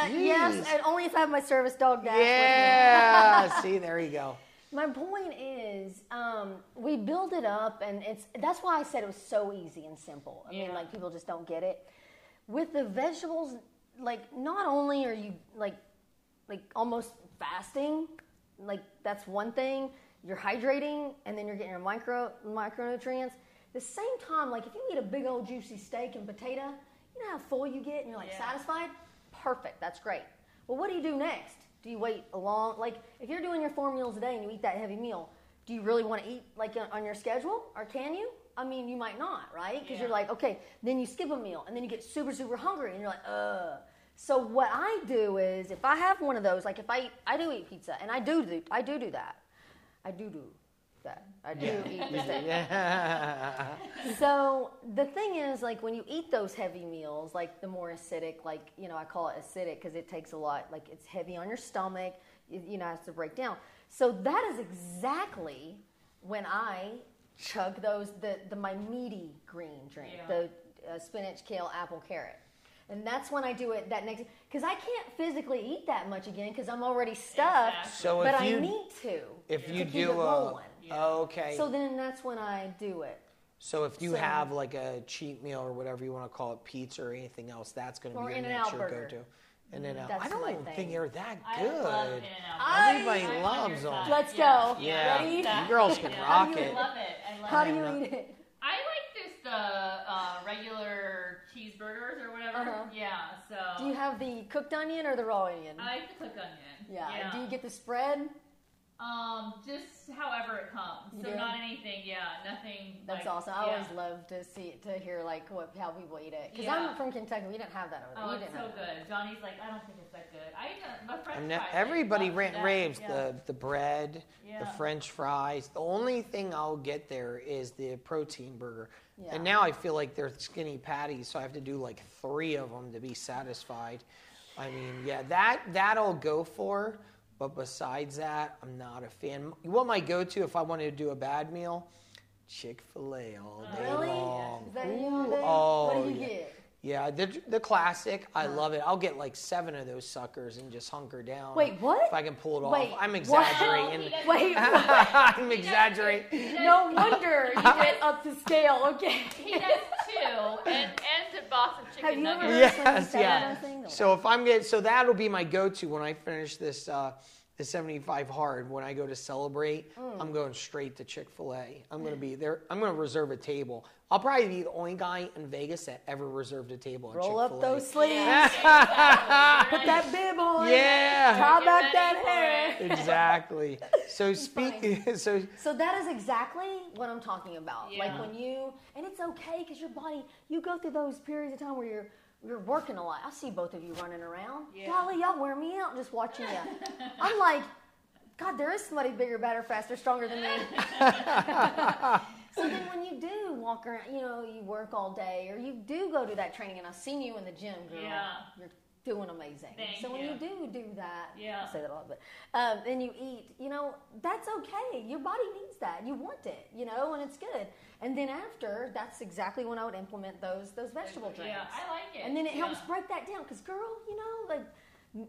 uh, yes, and only if I have my service dog dash with me. Yeah. See, there you go. My point is, um, we build it up, and it's that's why I said it was so easy and simple. I mean, like people just don't get it. With the vegetables, like not only are you like like almost fasting, like that's one thing. You're hydrating, and then you're getting your micro micronutrients. The same time, like if you eat a big old juicy steak and potato, you know how full you get, and you're like Yeah. satisfied. Perfect, that's great. Well, what do you do next? Do you wait a long like if you're doing your four meals a day and you eat that heavy meal? Do you really want to eat like on- on your schedule, or can you? I mean, you might not, right? Because you're like, okay, then you skip a meal, and then you get super super hungry, and you're like, ugh. So what I do is, if I have one of those, like if I eat, I do eat pizza, and I do do I do do that. I do do that. I do eat the steak. Yeah. So the thing is, like when you eat those heavy meals, like the more acidic, like you know, I call it acidic because it takes a lot. Like it's heavy on your stomach. You, you know, it has to break down. So that is exactly when I chug those the the my meaty green drink, Yeah. the uh, spinach, kale, apple, carrot. And that's when I do it that next because I can't physically eat that much again because I'm already stuffed. Exactly. So but if I you need to. if to you keep do it a rolling. Yeah. okay, So then that's when I do it. so if you so- have like a cheat meal or whatever you want to call it, pizza or anything else, that's going to be your In-N-Out next burger. go-to. And then That's I don't my think thing. they're that I good. love In-N-Out. I- Everybody I'm loves your them. side. Let's Yeah. go. Yeah, Ready? you girls can Yeah. rock How do you it. Love it. I love How it. do you Yeah. eat it? I like just the uh, regular cheeseburgers or whatever. Uh-huh. Yeah. So. Do you have the cooked onion or the raw onion? I like the cooked onion. yeah. Do you get the spread? Um, just however it comes. So do? not anything. Yeah, nothing. That's like, awesome. I yeah. always love to see to hear like what how people eat it because Yeah. I'm from Kentucky. We didn't have that over there. Oh, you it's so have that. good. Johnny's like, I don't think it's that good. I eat my French And fries. Everybody love rant that. raves Yeah. the the bread, the French fries. The only thing I'll get there is the protein burger. Yeah. And now I feel like they're skinny patties, so I have to do like three of them to be satisfied. I mean, yeah, that that I'll go for. But besides that, I'm not a fan. What my go-to if I wanted to do a bad meal? Chick Fil A all day Really? long. Is that you Ooh, all day? oh, what do oh, you yeah. get? Yeah, the the classic. I uh-huh. love it. I'll get like seven of those suckers and just hunker down. Wait, what? If I can pull it Wait, off. I'm what? exaggerating. Wait, what? I'm exaggerating. no wonder you went up to scale. Okay. He does too, and and the box of chicken Have you ever nuggets. heard Yes, say yeah. that? So if I'm getting, so that'll be my go-to when I finish this uh, the 75 hard. When I go to celebrate, Mm. I'm going straight to Chick Fil A. I'm going to be there. I'm going to reserve a table. I'll probably be the only guy in Vegas that ever reserved a table at roll up Chick-fil-A. those sleeves, put that bib on, Yeah, tie Get back that hair. exactly. So speaking, so So that is exactly what I'm talking about. yeah. Like when you, and it's okay because your body, you go through those periods of time where you're you're working a lot. I see both of you running around. Yeah. Golly, y'all wear me out just watching you. I'm like, God, there is somebody bigger, better, faster, stronger than me. so then when you do walk around, you know, you work all day or you do go to that training, and I've seen you in the gym, girl. Yeah. You're doing amazing. Thank so when you. do do that, Yeah. I say that a lot, but um, then you eat, you know, that's okay. Your body needs that. You want it, you know, and it's good. And then after, that's exactly when I would implement those those vegetable drinks. Yeah, I like it. And then it helps break that down because, girl, you know, like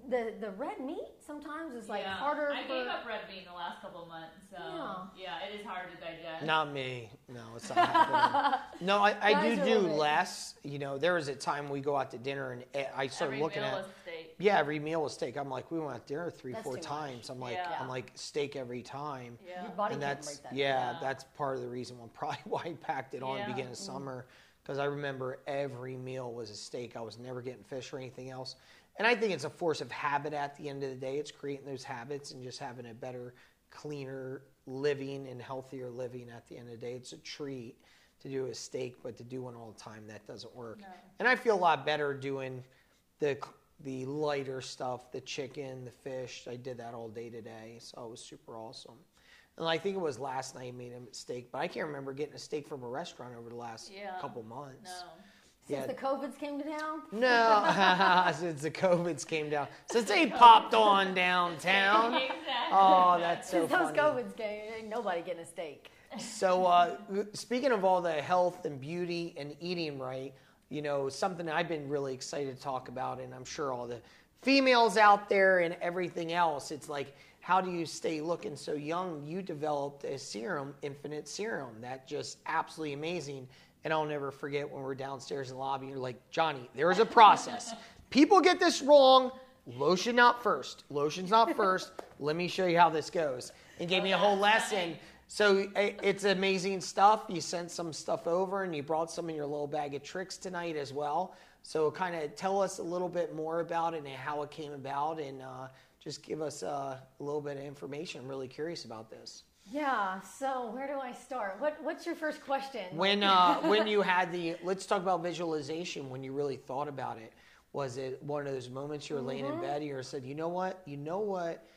the the red meat sometimes is like yeah. harder I for. gave up red meat in the last couple of months, so Yeah. yeah, it is harder to digest. Not me. No, it's not happening. No, I, I do do with less. You know, there was a time we go out to dinner and I started Every looking meal at is steak. yeah every meal was steak. I'm like we went out to dinner three That's four too much. times. I'm like Yeah. I'm like steak every time. Yeah. Your body and that's break that. yeah, down. that's part of the reason why probably why I packed it on Yeah. beginning of mm. summer because I remember every meal was a steak. I was never getting fish or anything else. And I think it's a force of habit at the end of the day. It's creating those habits and just having a better, cleaner living and healthier living at the end of the day. It's a treat to do a steak, but to do one all the time, that doesn't work. And I feel a lot better doing the the lighter stuff, the chicken, the fish. I did that all day today, so it was super awesome. And I think it was last night I made a steak, but I can't remember getting a steak from a restaurant over the last Yeah. couple months. No. Since yeah. the COVIDs came to town, No, since the COVIDs came down, since they popped on downtown. Exactly. Oh, that's so since those funny. COVIDs came, ain't nobody getting a steak. So, uh, speaking of all the health and beauty and eating right, you know, something I've been really excited to talk about, and I'm sure all the females out there and everything else, it's like, how do you stay looking so young? You developed a serum, Infinite Serum, that just absolutely amazing. And I'll never forget when we're downstairs in the lobby, you're like, Johnny, there is a process. People get this wrong. Lotion not first. Lotion's not first. Let me show you how this goes. And gave me a whole lesson. So it's amazing stuff. You sent some stuff over, and you brought some in your little bag of tricks tonight as well. So kind of tell us a little bit more about it and how it came about, and uh, just give us uh, a little bit of information. I'm really curious about this. Yeah. So where do I start? What What's your first question? When uh, when you had the let's talk about visualization. When you really thought about it, was it one of those moments you were laying in bed and you said, you know what, you know what,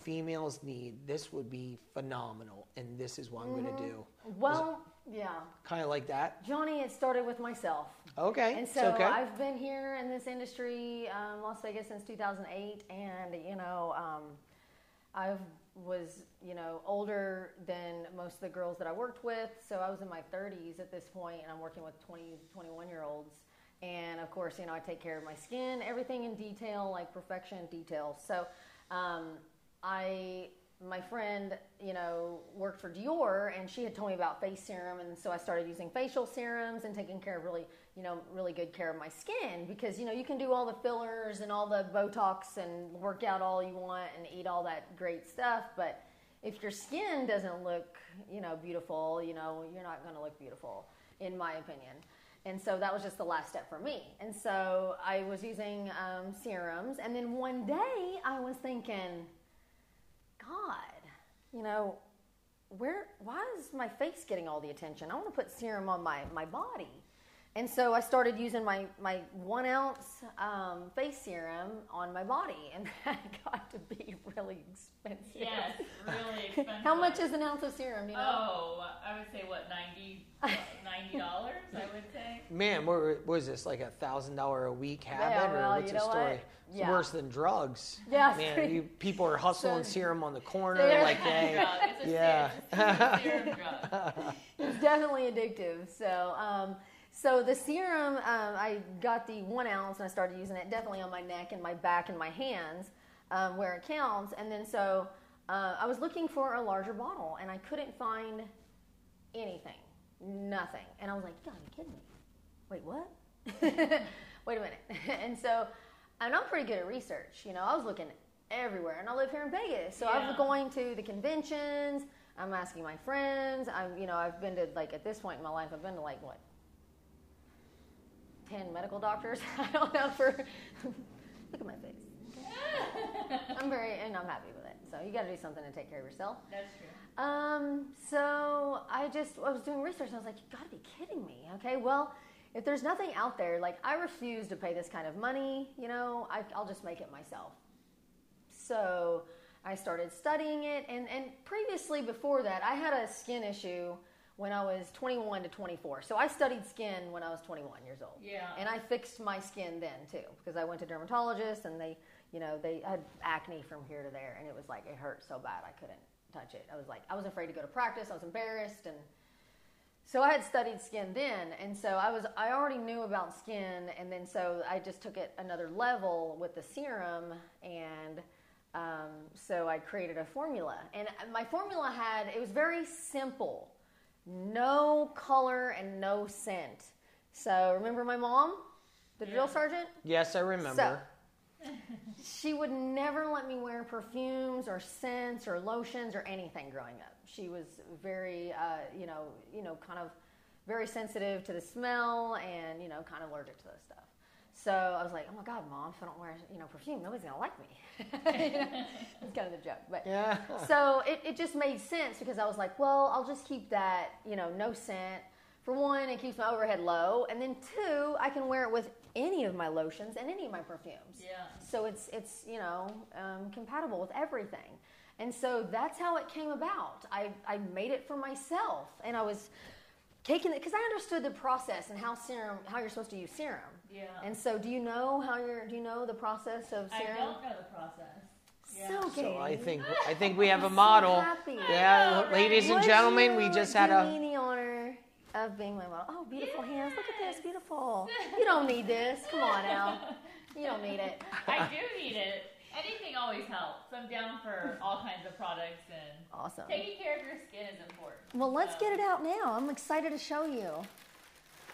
females need. This would be phenomenal, and this is what I'm going to do. well, yeah, Kind of like that. Johnny. It started with myself. Okay. And so okay. I've been here in this industry, um, Las Vegas, since 2008, and you know, um, I was you know older than most of the girls that I worked with. So I was in my 30s at this point, and I'm working with 20, 21 year olds. And of course, you know, I take care of my skin, everything in detail, like perfection detail. So um, I my friend, you know, worked for Dior, and she had told me about face serum, and so I started using facial serums and taking care of really, you know, really good care of my skin because you know you can do all the fillers and all the Botox and work out all you want and eat all that great stuff, but if your skin doesn't look, you know, beautiful, you know, you're not going to look beautiful, in my opinion. And so that was just the last step for me. And so I was using um, serums, and then one day I was thinking. God, you know, where why is my face getting all the attention? I want to put serum on my, my body. And so I started using my, my one ounce um, face serum on my body, and that got to be really expensive. Yes, really expensive. How much is an ounce of serum? You know? Oh, I would say what 90 dollars. I would say. Man, what what was this like a thousand dollar a week habit, Yeah, well, or what's you the know what? story? It's Yeah. worse than drugs. Yeah, man, you, people are hustling So- serum on the corner There- like It's a drug. It's a Yeah. serum, it's a serum drug. it's definitely addictive. So, um, so the serum, um, I got the one ounce and I started using it definitely on my neck and my back and my hands um, where it counts. And then so uh, I was looking for a larger bottle and I couldn't find anything, nothing. And I was like, you gotta be kidding me. Wait, what? Wait a minute. and so, and I'm pretty good at research. You know, I was looking everywhere, and I live here in Vegas, so Yeah. I'm going to the conventions. I'm asking my friends. I'm, you know, I've been to like at this point in my life, I've been to like what, ten medical doctors. I don't know for. look at my face. I'm very, and I'm happy with it. So you got to do something to take care of yourself. That's true. Um, so I just I was doing research and I was like, you gotta be kidding me. Okay, well, if there's nothing out there, like I refuse to pay this kind of money, you know, I, I'll just make it myself. So I started studying it, and, and previously before that, I had a skin issue when I was 21 to 24. So I studied skin when I was 21 years old. Yeah. And I fixed my skin then too, because I went to dermatologists and they, you know, they had acne from here to there, and it was like it hurt so bad I couldn't touch it. I was like, I was afraid to go to practice. I was embarrassed, and so I had studied skin then, and so I was I already knew about skin, and then so I just took it another level with the serum, and um, so I created a formula, and my formula had it was very simple, no color and no scent. So remember my mom, the drill sergeant. Yes, I remember. She would never let me wear perfumes or scents or lotions or anything growing up. She was very, uh, you know, you know, kind of very sensitive to the smell and you know, kind of allergic to those stuff. So I was like, oh my God, mom, if I don't wear you know perfume, nobody's gonna like me. You know, it's kind of the joke, but yeah. so it, it just made sense because I was like, well, I'll just keep that, you know, no scent. For one, it keeps my overhead low, and then two, I can wear it with any of my lotions and any of my perfumes. Yeah. So it's it's you know um, compatible with everything, and so that's how it came about. I I made it for myself, and I was taking it because I understood the process and how serum how you're supposed to use serum. Yeah. And so, do you know how you're? Do you know the process of I serum? don't know the process. Yeah. So, So I think I think we have a I'm so model. happy. Yeah, know, ladies and Would gentlemen, we just had a. me the honor of being my model. Oh, beautiful hands! Look at this, beautiful. You don't need this. Come on now. You don't need it. I do need it. Anything always helps. I'm down for all kinds of products and Awesome. taking care of your skin is important. Well, let's So- get it out now. I'm excited to show you.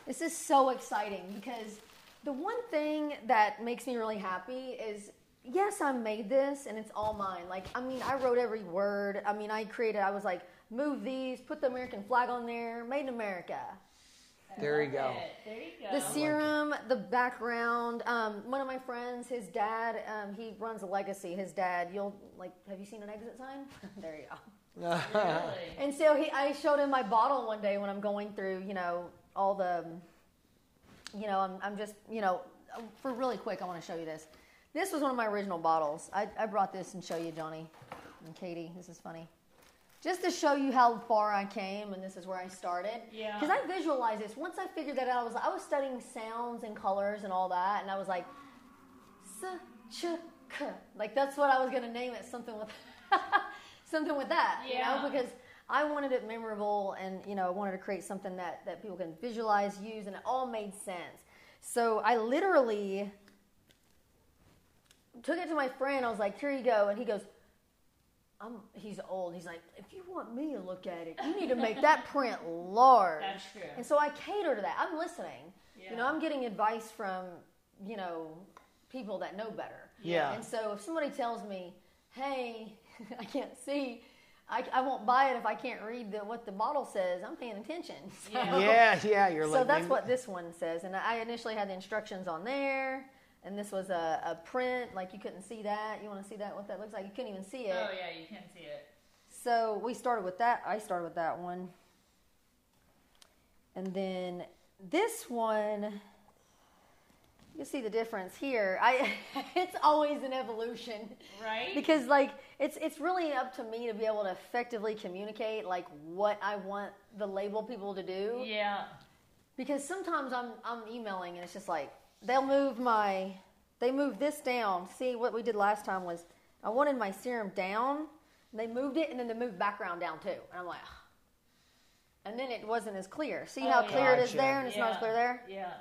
This is so exciting because the one thing that makes me really happy is yes, I made this and it's all mine. Like, I mean, I wrote every word. I mean, I created, I was like, move these, put the American flag on there, made in America. There you go. it. There you go. The serum, the background. Um, one of my friends, his dad, um, he runs a legacy. His dad, you'll like, have you seen an exit sign? there you go. Really? And so he, I showed him my bottle one day when I'm going through, you know, all the, you know, I'm, I'm just, you know, for really quick, I want to show you this. This was one of my original bottles. I, I brought this and show you, Johnny and Katie. This is funny. Just to show you how far I came, and this is where I started. Yeah. Because I visualized this. Once I figured that out, I was I was studying sounds and colors and all that, and I was like, S ch. Like that's what I was gonna name it. Something with something with that. You Yeah. know, because I wanted it memorable and you know, I wanted to create something that, that people can visualize, use, and it all made sense. So I literally took it to my friend. I was like, "Here you go," and he goes, "I'm." He's old. He's like, "If you want me to look at it, you need to make that print large." That's true. And so I cater to that. I'm listening. Yeah. You know, I'm getting advice from you know people that know better. Yeah. And so if somebody tells me, "Hey, I can't see," I, I won't buy it if I can't read the, what the bottle says. I'm paying attention. So, Yeah. Yeah, yeah, you're so like. that's maybe- what this one says. And I initially had the instructions on there, and this was a, a print. Like you couldn't see that. You want to see that? What that looks like? You couldn't even see it. Oh yeah, you can see it. So we started with that. I started with that one. And then this one, you see the difference here. I it's always an evolution. Right? Because like it's it's really up to me to be able to effectively communicate like what I want the label people to do. yeah. Because sometimes I'm I'm emailing and it's just like they'll move my they move this down. See what we did last time was I wanted my serum down. And they moved it and then they moved background down too. And I'm like "Ugh." and then it wasn't as clear. See how Oh, clear it is there and it's not as clear there? Yeah.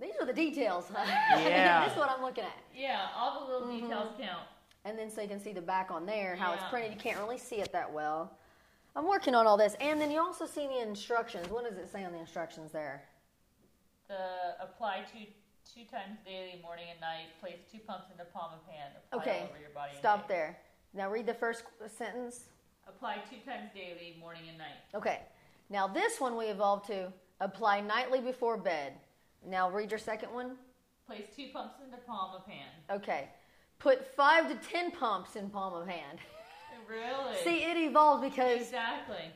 These are the details. Huh? Yeah. this is what I'm looking at. Yeah, all the little details Mm-hmm. count. And then so you can see the back on there, how it's printed. You can't really see it that well. I'm working on all this. And then you also see the instructions. What does it say on the instructions there? The apply two two times daily, morning and night. Place two pumps in the palm of hand. Apply Okay, over your body. Stop there. Now read the first sentence. Apply two times daily, morning and night. Okay. Now this one we evolved to apply nightly before bed. Now read your second one. Place two pumps in the palm of hand. Okay. Put five to ten pumps in palm of hand. Really? See, it evolved because exactly.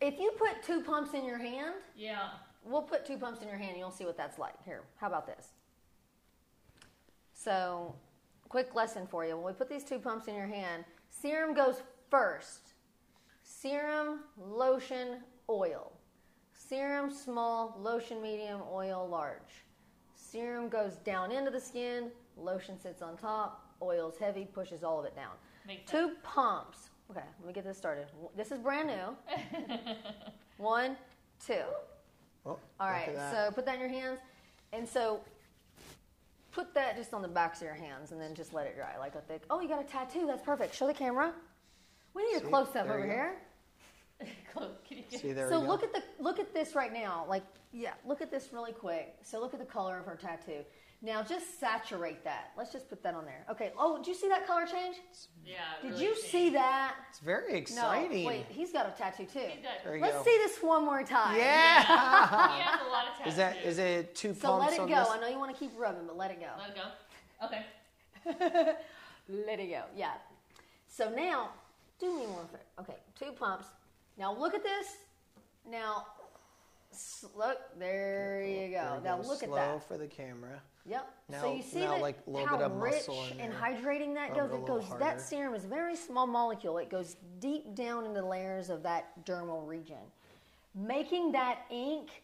if you put two pumps in your hand, Yeah. We'll put two pumps in your hand and you'll see what that's like. Here, how about this? So, quick lesson for you. When we put these two pumps in your hand, serum goes first. Serum, lotion, oil. Serum, small, lotion, medium, oil, large. Serum goes down into the skin, lotion sits on top, oil's heavy, pushes all of it down. Makes sense. Two pumps. Okay, let me get this started. This is brand new. One, two. Oh, All look right, at that. so put that in your hands, and so put that just on the backs of your hands, and then just let it dry, like a thick. Oh, you got a tattoo. That's perfect. Show the camera. We need See? a close up over you here. Close. Can you get- See there so we go. look at the look at this right now. Like yeah, look at this really quick. So look at the color of her tattoo. Now just saturate that. Let's just put that on there. Okay. Oh, did you see that color change? Yeah. Did really you changed. see that? It's very exciting. No. Wait, he's got a tattoo too. He's There you Let's go. see this one more time. Yeah. He has a lot of tattoos. is that is it two So pumps let it on go. this? I know you want to keep rubbing, but let it go. Let it go. Okay. Let it go. Yeah. So now, do me one favor. Okay, two pumps. Now look at this. Now, s- look. There you go. There now go. look Slow at that. for the camera. Yep. so you see now, that like, how bit of rich muscle in and there. hydrating that goes. it a It little goes. harder. That serum is a very small molecule. It goes deep down into the layers of that dermal region, making that ink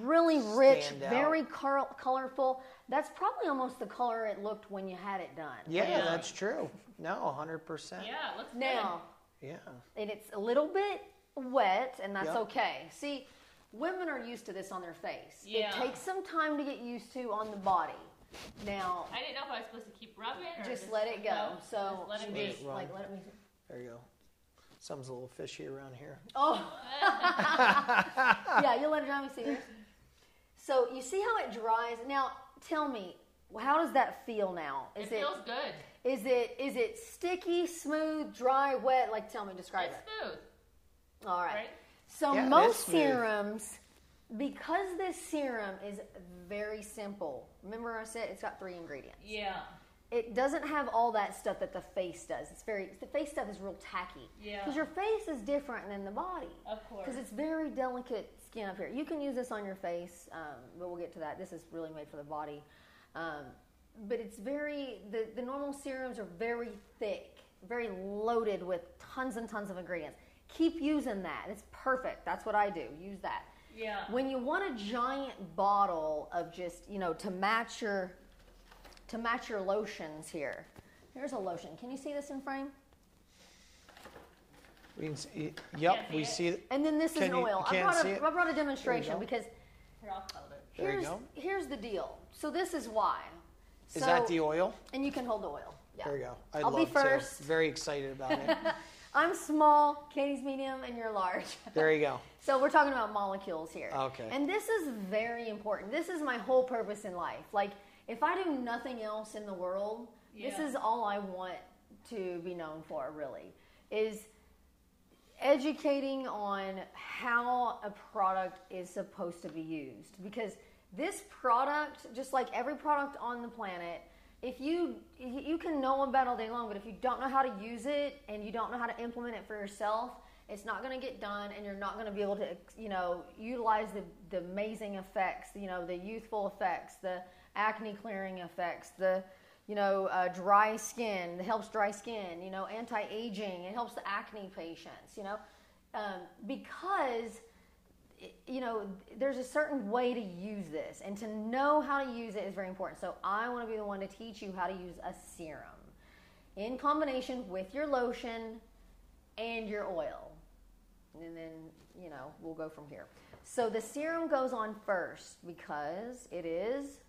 really rich, Stand very col- colorful. That's probably almost the color it looked when you had it done. Yeah, Yeah. that's true. No, hundred percent. Yeah, it looks Now. Yeah. and it's a little bit wet, and that's Yep. okay. See, women are used to this on their face. Yeah. It takes some time to get used to on the body. Now. I didn't know if I was supposed to keep rubbing or just let it go. no, so just let it she be. just, like let it be. There you go. Something's a little fishy around here. Oh, yeah, you'll let it dry. Me see yours. So you see how it dries. Now, tell me, how does that feel now? Is It feels good. Is it is it sticky, smooth, dry, wet? Like, tell me, describe It's it. smooth, All right. right? So Yeah, most serums, because this serum is very simple. Remember I said it's got three ingredients. Yeah. It doesn't have all that stuff that the face does. It's very the face stuff is real tacky. Yeah. Because your face is different than the body. Of course. Because it's very delicate skin up here. You can use this on your face, um, but we'll get to that. This is really made for the body. Um, but it's very the, the normal serums are very thick, very loaded with tons and tons of ingredients. Keep using that. It's perfect. That's what I do. Use that. Yeah. When you want a giant bottle of just, you know, to match your to match your lotions here. Here's a lotion. Can you see this in frame? We can see. Yep, Can't see we it. see it. And then this is an oil. I brought, see a, brought a demonstration because Here, I'll hold it. There you here's, go. here's the deal. So this is why. Is So- that the oil? And you can hold the oil. Yeah. There you go. I I'll love be first. To. Very excited about it. I'm small, Katie's medium, and you're large. there you go. So we're talking about molecules here. Okay. And this is very important. This is my whole purpose in life. Like, if I do nothing else in the world, this is all I want to be known for, really, is educating on how a product is supposed to be used. Because this product, just like every product on the planet, if you you can know about all day long, but if you don't know how to use it and you don't know how to implement it for yourself, it's not going to get done, and you're not going to be able to, you know, utilize the, the amazing effects, you know, the youthful effects, the acne clearing effects, the you know uh, dry skin, it helps dry skin, you know anti-aging, it helps the acne patients, you know, um, because you know there's a certain way to use this, and to know how to use it is very important. So I want to be the one to teach you how to use a serum in combination with your lotion and your oil, and then you know we'll go from here. So the serum goes on first because it is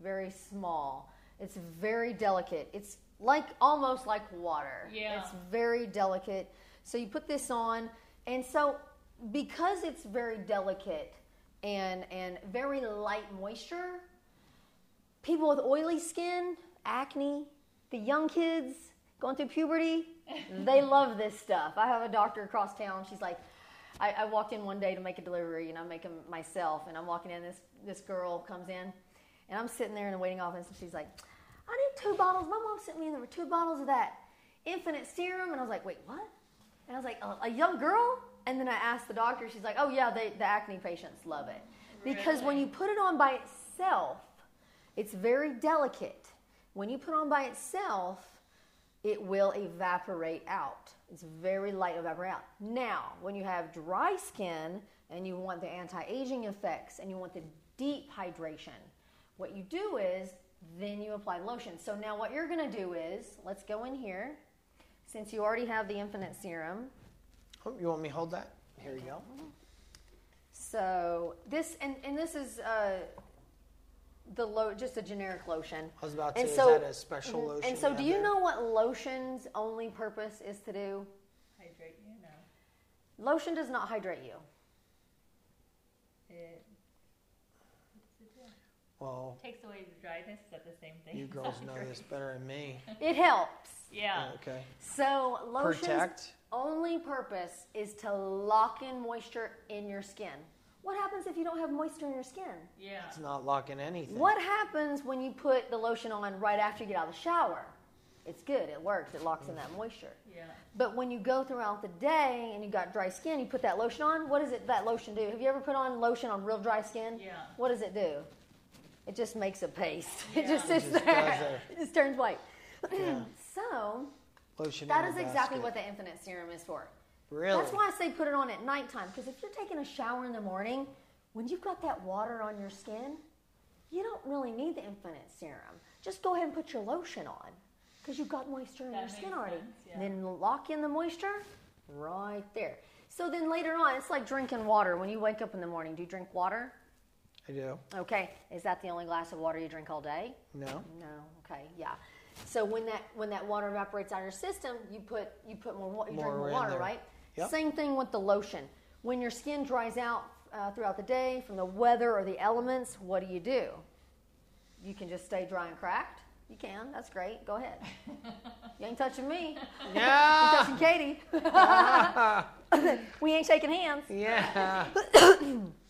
very small. It's very delicate. It's like almost like water. Yeah. It's very delicate. So you put this on, and so because it's very delicate and and very light moisture, people with oily skin, acne, the young kids going through puberty, they love this stuff. I have a doctor across town. She's like, I, I walked in one day to make a delivery, and I'm making myself, and I'm walking in. This this girl comes in, and I'm sitting there in the waiting office, and she's like, I need two bottles. My mom sent me in there were two bottles of that infinite serum, and I was like, wait, what? And I was like, a, a young girl? And then I asked the doctor. She's like, oh yeah, they, the acne patients love it because when you put it on by itself, it's very delicate. When you put on by itself, it will evaporate out. It's very light evaporate out. Now, when you have dry skin and you want the anti-aging effects and you want the deep hydration, what you do is then you apply lotion. So now what you're going to do is, let's go in here. Since you already have the infinite serum, Oh, you want me to hold that? Here you go. so this and, and this is uh, the lo- just a generic lotion. I was about to And say, so- is that a special Mhm. lotion? And so, do you there? know what lotion's only purpose is to do? Hydrate you know. Lotion does not hydrate you. It, what does it? Well, Takes away the dryness. Is that the same thing? you girls know this better than me. It helps. Yeah. Okay. So, lotion's Protect. Only purpose is to lock in moisture in your skin. What happens if you don't have moisture in your skin? Yeah. It's not locking anything. What happens when you put the lotion on right after you get out of the shower? It's good, it works, it locks in that moisture. Yeah. But when you go throughout the day and you got dry skin, you put that lotion on, what does it that lotion do? Have you ever put on lotion on real dry skin? Yeah. What does it do? It just makes a paste. It Yeah. just It sits just there. does it. It just turns white. Yeah. so Lotion that in is exactly basket. what the infinite serum is for. Really? That's why I say put it on at nighttime. Because if you're taking a shower in the morning, when you've got that water on your skin, you don't really need the infinite serum. Just go ahead and put your lotion on. Because you've got moisture in That your skin already. sense, yeah. Then lock in the moisture right there. So then later on, it's like drinking water. When you wake up in the morning, do you drink water? I do. Okay. Is that the only glass of water you drink all day? No. No. Okay. Yeah. So when that when that water evaporates out of your system, you put you put more wa- you drink More more water, there. right? Yep. Same thing with the lotion. When your skin dries out uh, throughout the day from the weather or the elements, what do you do? You can just stay dry and cracked. You can. That's great. Go ahead. you ain't touching me. Yeah. You Yeah. touching Katie. we ain't shaking hands. yeah.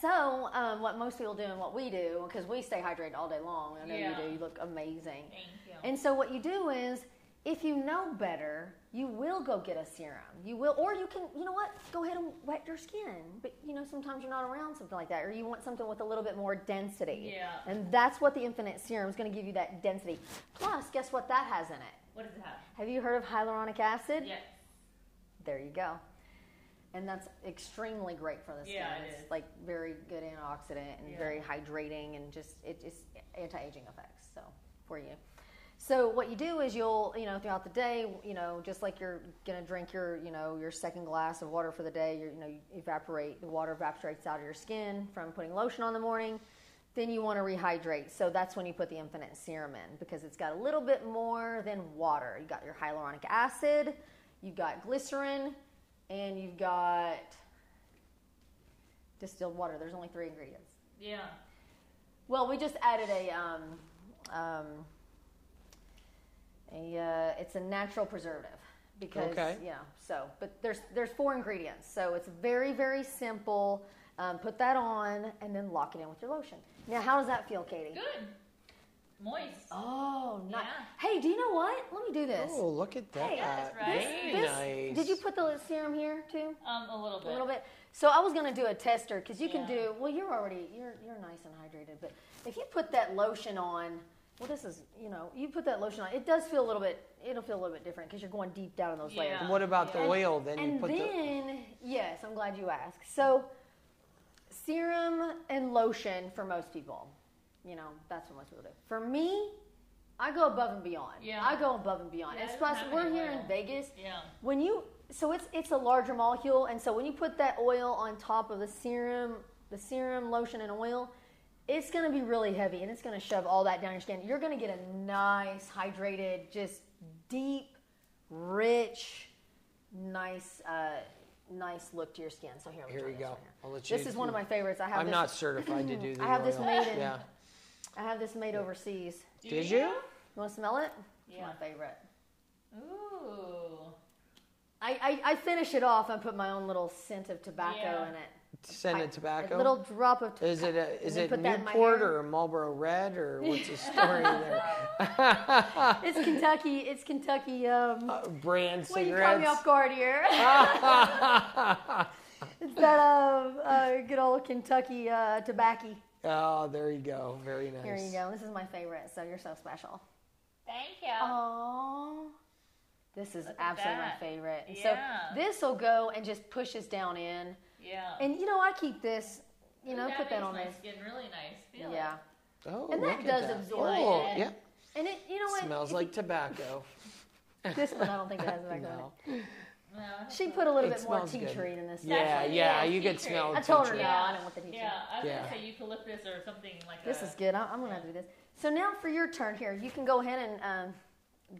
So, um, what most people do and what we do, because we stay hydrated all day long, I know Yeah. you do, you look amazing. Thank you. And so, what you do is, if you know better, you will go get a serum. You will, or you can, you know what, go ahead and wet your skin. But, you know, sometimes you're not around something like that, or you want something with a little bit more density. Yeah. And that's what the Infinite Serum is going to give you that density. Plus, guess what that has in it? what does it have? Have you heard of hyaluronic acid? Yes. There you go. And that's extremely great for the skin. Yeah, it it's is. like very good antioxidant and Yeah. very hydrating and just it just anti-aging effects so for you. So what you do is you'll, you know, throughout the day, you know, just like you're gonna drink your, you know, your second glass of water for the day, you you know, you evaporate the water evaporates out of your skin from putting lotion on in the morning. Then you want to rehydrate. So that's when you put the infinite serum in because it's got a little bit more than water. You got your hyaluronic acid, you've got glycerin, and you've got distilled water. There's only three ingredients. Yeah. Well, we just added a um, um, a uh, it's a natural preservative because Okay. you know so but there's there's four ingredients so it's very very simple. Um, put that on and then lock it in with your lotion. Now, how does that feel, Katie? Good. Moist. Oh, nice. Yeah. Hey, do you know what? Let me do this. Oh, look at that. Hey, that's right. Very This- nice. Did you put the serum here too? Um, a little bit. A little bit. So I was gonna do a tester because you can do. Well, you're already you're you're nice and hydrated, but if you put that lotion on, well, this is you know you put that lotion on, it does feel a little bit. It'll feel a little bit different because you're going deep down in those layers. And what about the And- oil? Then you And put the. then, yes, I'm glad you asked. So, serum and lotion for most people, you know, that's what most people do. For me, I go above and beyond. Yeah. I go above and beyond. Yeah, and plus, we're any here oil. in Vegas. Yeah. When you, so it's it's a larger molecule, and so when you put that oil on top of the serum, the serum, lotion, and oil, it's going to be really heavy, and it's going to shove all that down your skin. You're going to get a nice, hydrated, just deep, rich, nice, uh, nice look to your skin. So here, let Here try you this go. one here. I'll let you This is one of my favorites. I have I'm this. not certified to do the I have this made in- Yeah. I have this made overseas. Do Did you? You want to smell it? It's my favorite. Ooh. I, I, I finish it off and put my own little scent of tobacco Yeah. in it. Send I- it tobacco. A little drop of Is it a, is it put that in my Newport or Marlboro Red or what's the story there? It's Kentucky. It's Kentucky. Um, Uh, brand cigarettes. well, you caught me off guard here. it's that uh, uh, good old Kentucky uh, tobacco. Oh, there you go. Very nice. Here you go. This is my favorite. So you're so special. Thank you. Oh, this is Look absolutely my favorite. Yeah. So this will go and just pushes down in. yeah. And you know, I keep this. You know, that put that on my this. skin really nice. Feel Yeah. Oh, And that does that. absorb Oh, it. yeah. And it, you know what? Smells If like tobacco. this one. I don't think it has tobacco No. In it. it. No, She put a little bit more tea good. tree in this. Yeah, actually- yeah, yeah, you tea could tree. smell I told her tree. no. I don't want the tea tree. Yeah, I was Yeah. gonna say eucalyptus or something like that. This is good. I- I'm gonna have to do this. So now for your turn here, you can go ahead and um,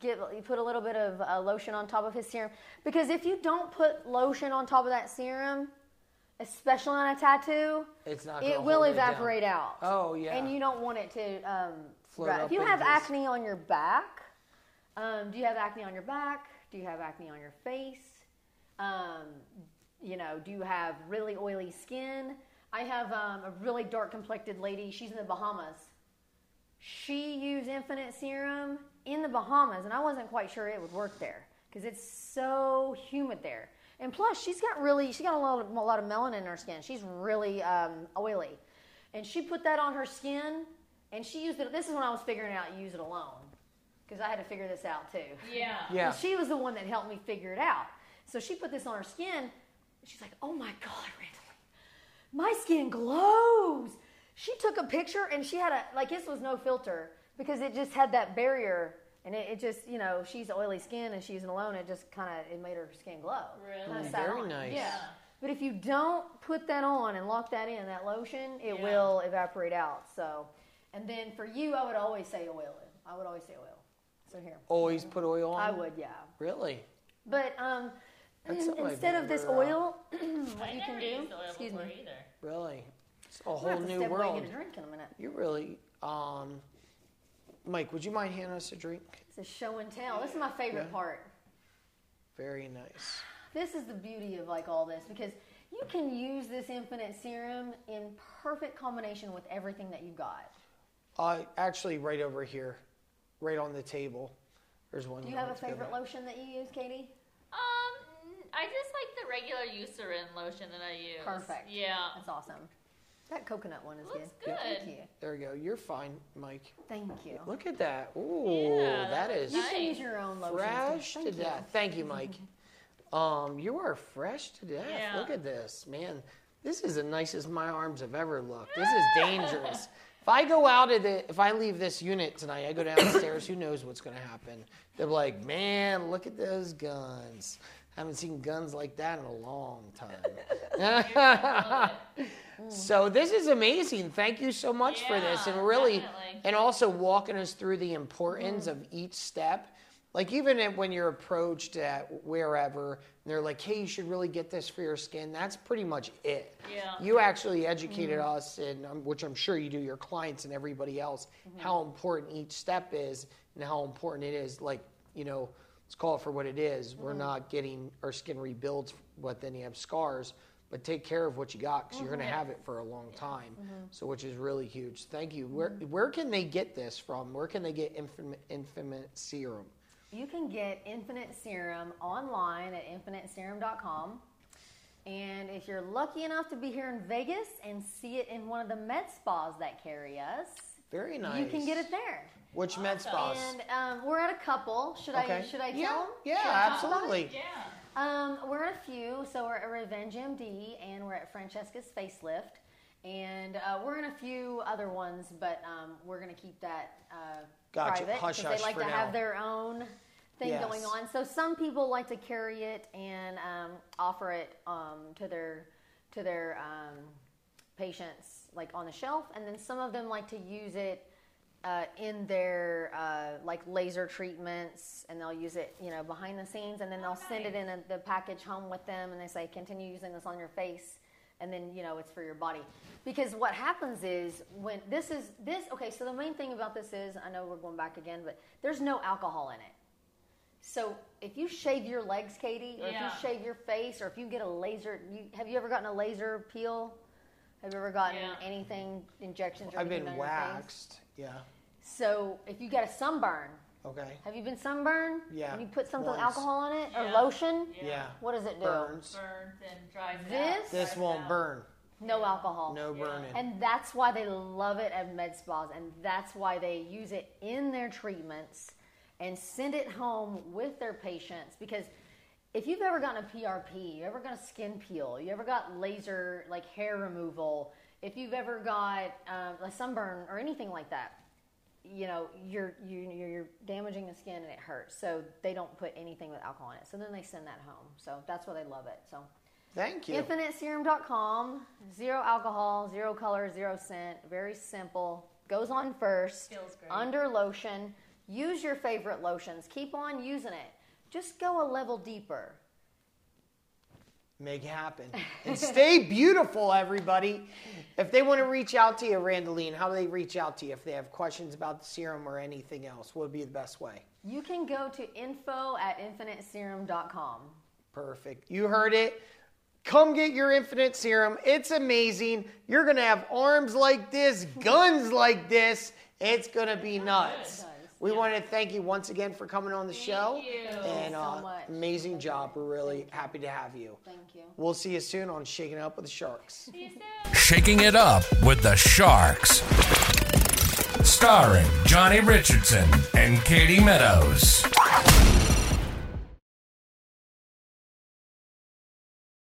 get you put a little bit of uh, lotion on top of his serum because if you don't put lotion on top of that serum, especially on a tattoo, It's not. it will hold down. evaporate out. Oh yeah. And you don't want it to. Um, Float if you have just- acne on your back, um, do you have acne on your back? Do you have acne on your face? Um, you know, do you have really oily skin? I have um, a really dark complected lady. She's in the Bahamas. She used Infinite Serum in the Bahamas, and I wasn't quite sure it would work there because it's so humid there. And plus, she's got really, she got a lot of, a lot of melanin in her skin. She's really um, oily, and she put that on her skin, and she used it. This is when I was figuring out use it alone because I had to figure this out too. Yeah. Yeah. And she was the one that helped me figure it out. So she put this on her skin. She's like, "Oh my God, Randall, my skin glows." She took a picture and she had a like this was no filter because it just had that barrier and it, it just you know she's oily skin and she's alone. It just kind of it made her skin glow. Really? Mm, very on. nice. Yeah. But if you don't put that on and lock that in, that lotion, it Yeah. will evaporate out. So, and then for you, I would always say oil it. I would always say oil. So here, Always put oil on. I would, yeah. Really? But um, That's in- something I've instead of this never, uh, oil, what I you never can do? Oil excuse me. either. Really? It's a I'm gonna whole new world. get a drink in a minute. You really, um, Mike, would you mind handing us a drink? It's a show and tell. This is my favorite Yeah. part. Very nice. This is the beauty of like all this because you can use this infinite serum in perfect combination with everything that you got. Uh, actually, right over here, right on the table. There's one. Do you have a that's good. favorite lotion that you use, Katie? Um, I just like the regular Eucerin lotion that I use. Perfect. Yeah. That's awesome. That coconut one is Looks good. good. Thank you. There we go. You're fine, Mike. Thank you. Look at that. Ooh, Yeah, that that is You can use your own lotion. fresh to death. Thank you, Mike. Um, you are fresh to death. Yeah. Look at this, man. This is the nicest my arms have ever looked. This is dangerous. if I go out of the, if I leave this unit tonight, I go downstairs. who knows what's going to happen? They're like, man, look at those guns. I haven't seen guns like that in a long time. so this is amazing. Thank you so much for this, and really, definitely. and also walking us through the importance of each step. Like even when you're approached at wherever, and they're like, "Hey, you should really get this for your skin." That's pretty much it. Yeah. You actually educated us, and um, which I'm sure you do your clients and everybody else, how important each step is and how important it is. Like you know, let's call it for what it is. We're mm-hmm. not getting our skin rebuilt with any of scars, but take care of what you got because you're Mm-hmm. going to have it for a long time. Mm-hmm. So, which is really huge. Thank you. Where mm-hmm. where can they get this from? Where can they get Infinite, Infinite Serum? You can get Infinite Serum online at infiniteserum.com. And if you're lucky enough to be here in Vegas and see it in one of the med spas that carry us, Very nice. you can get it there. Which med spas? And um, we're at a couple. Should okay. I should I tell yeah, them? Yeah, Should I talk about it? absolutely. Yeah. Um, we're at a few. So we're at Revenge MD and we're at Francesca's Facelift. And uh, we're in a few other ones, but um, we're going to keep that uh, Gotcha. private because they like to now. have their own thing Yes. going on. So some people like to carry it and um, offer it um, to their to their um, patients like on the shelf, and then some of them like to use it uh, in their uh, like laser treatments, and they'll use it, you know, behind the scenes, and then they'll send it in a, the package home with them, and they say, continue using this on your face, and then you know it's for your body. Because what happens is when this is this okay, so the main thing about this is I know we're going back again, but there's no alcohol in it. So if you shave your legs, Katie, or Yeah. if you shave your face, or if you get a laser, you, have you ever gotten a laser peel? Have you ever gotten Yeah. anything, injections or I've been on your face? waxed. Yeah. So if you get a sunburn, Okay. have you been sunburned? Yeah, And you put something once. alcohol on it or Yeah. lotion? Yeah. What does it do? Burns. Burns and dries it This- out. This won't out. burn. No alcohol. No Yeah. burning. And that's why they love it at med spas, and that's why they use it in their treatments and send it home with their patients. Because if you've ever gotten a PRP, you ever got a skin peel, you ever got laser like hair removal, if you've ever got um, a sunburn or anything like that, you know you're you, you're damaging the skin and it hurts. So they don't put anything with alcohol in it. So then they send that home. So that's why they love it. So. Thank you. InfiniteSerum.com. Zero alcohol, zero color, zero scent. Very simple. Goes on first. Feels great. Under lotion. Use your favorite lotions. Keep on using it. Just go a level deeper. Make it happen. And stay beautiful, everybody. If they want to reach out to you, Randaline, how do they reach out to you if they have questions about the serum or anything else? What would be the best way? You can go to info at infiniteserum.com. Perfect. You heard it. Come get your infinite serum. It's amazing. You're going to have arms like this, guns like this. It's going to be nuts. We want to thank you once again for coming on the show. you. And so uh, much. amazing job. We're really happy to have you. Thank you. We'll see you soon on Shaking It Up with the Sharks. See you soon. Shaking It Up with the Sharks. Starring Johnny Richardson and Katie Meadows.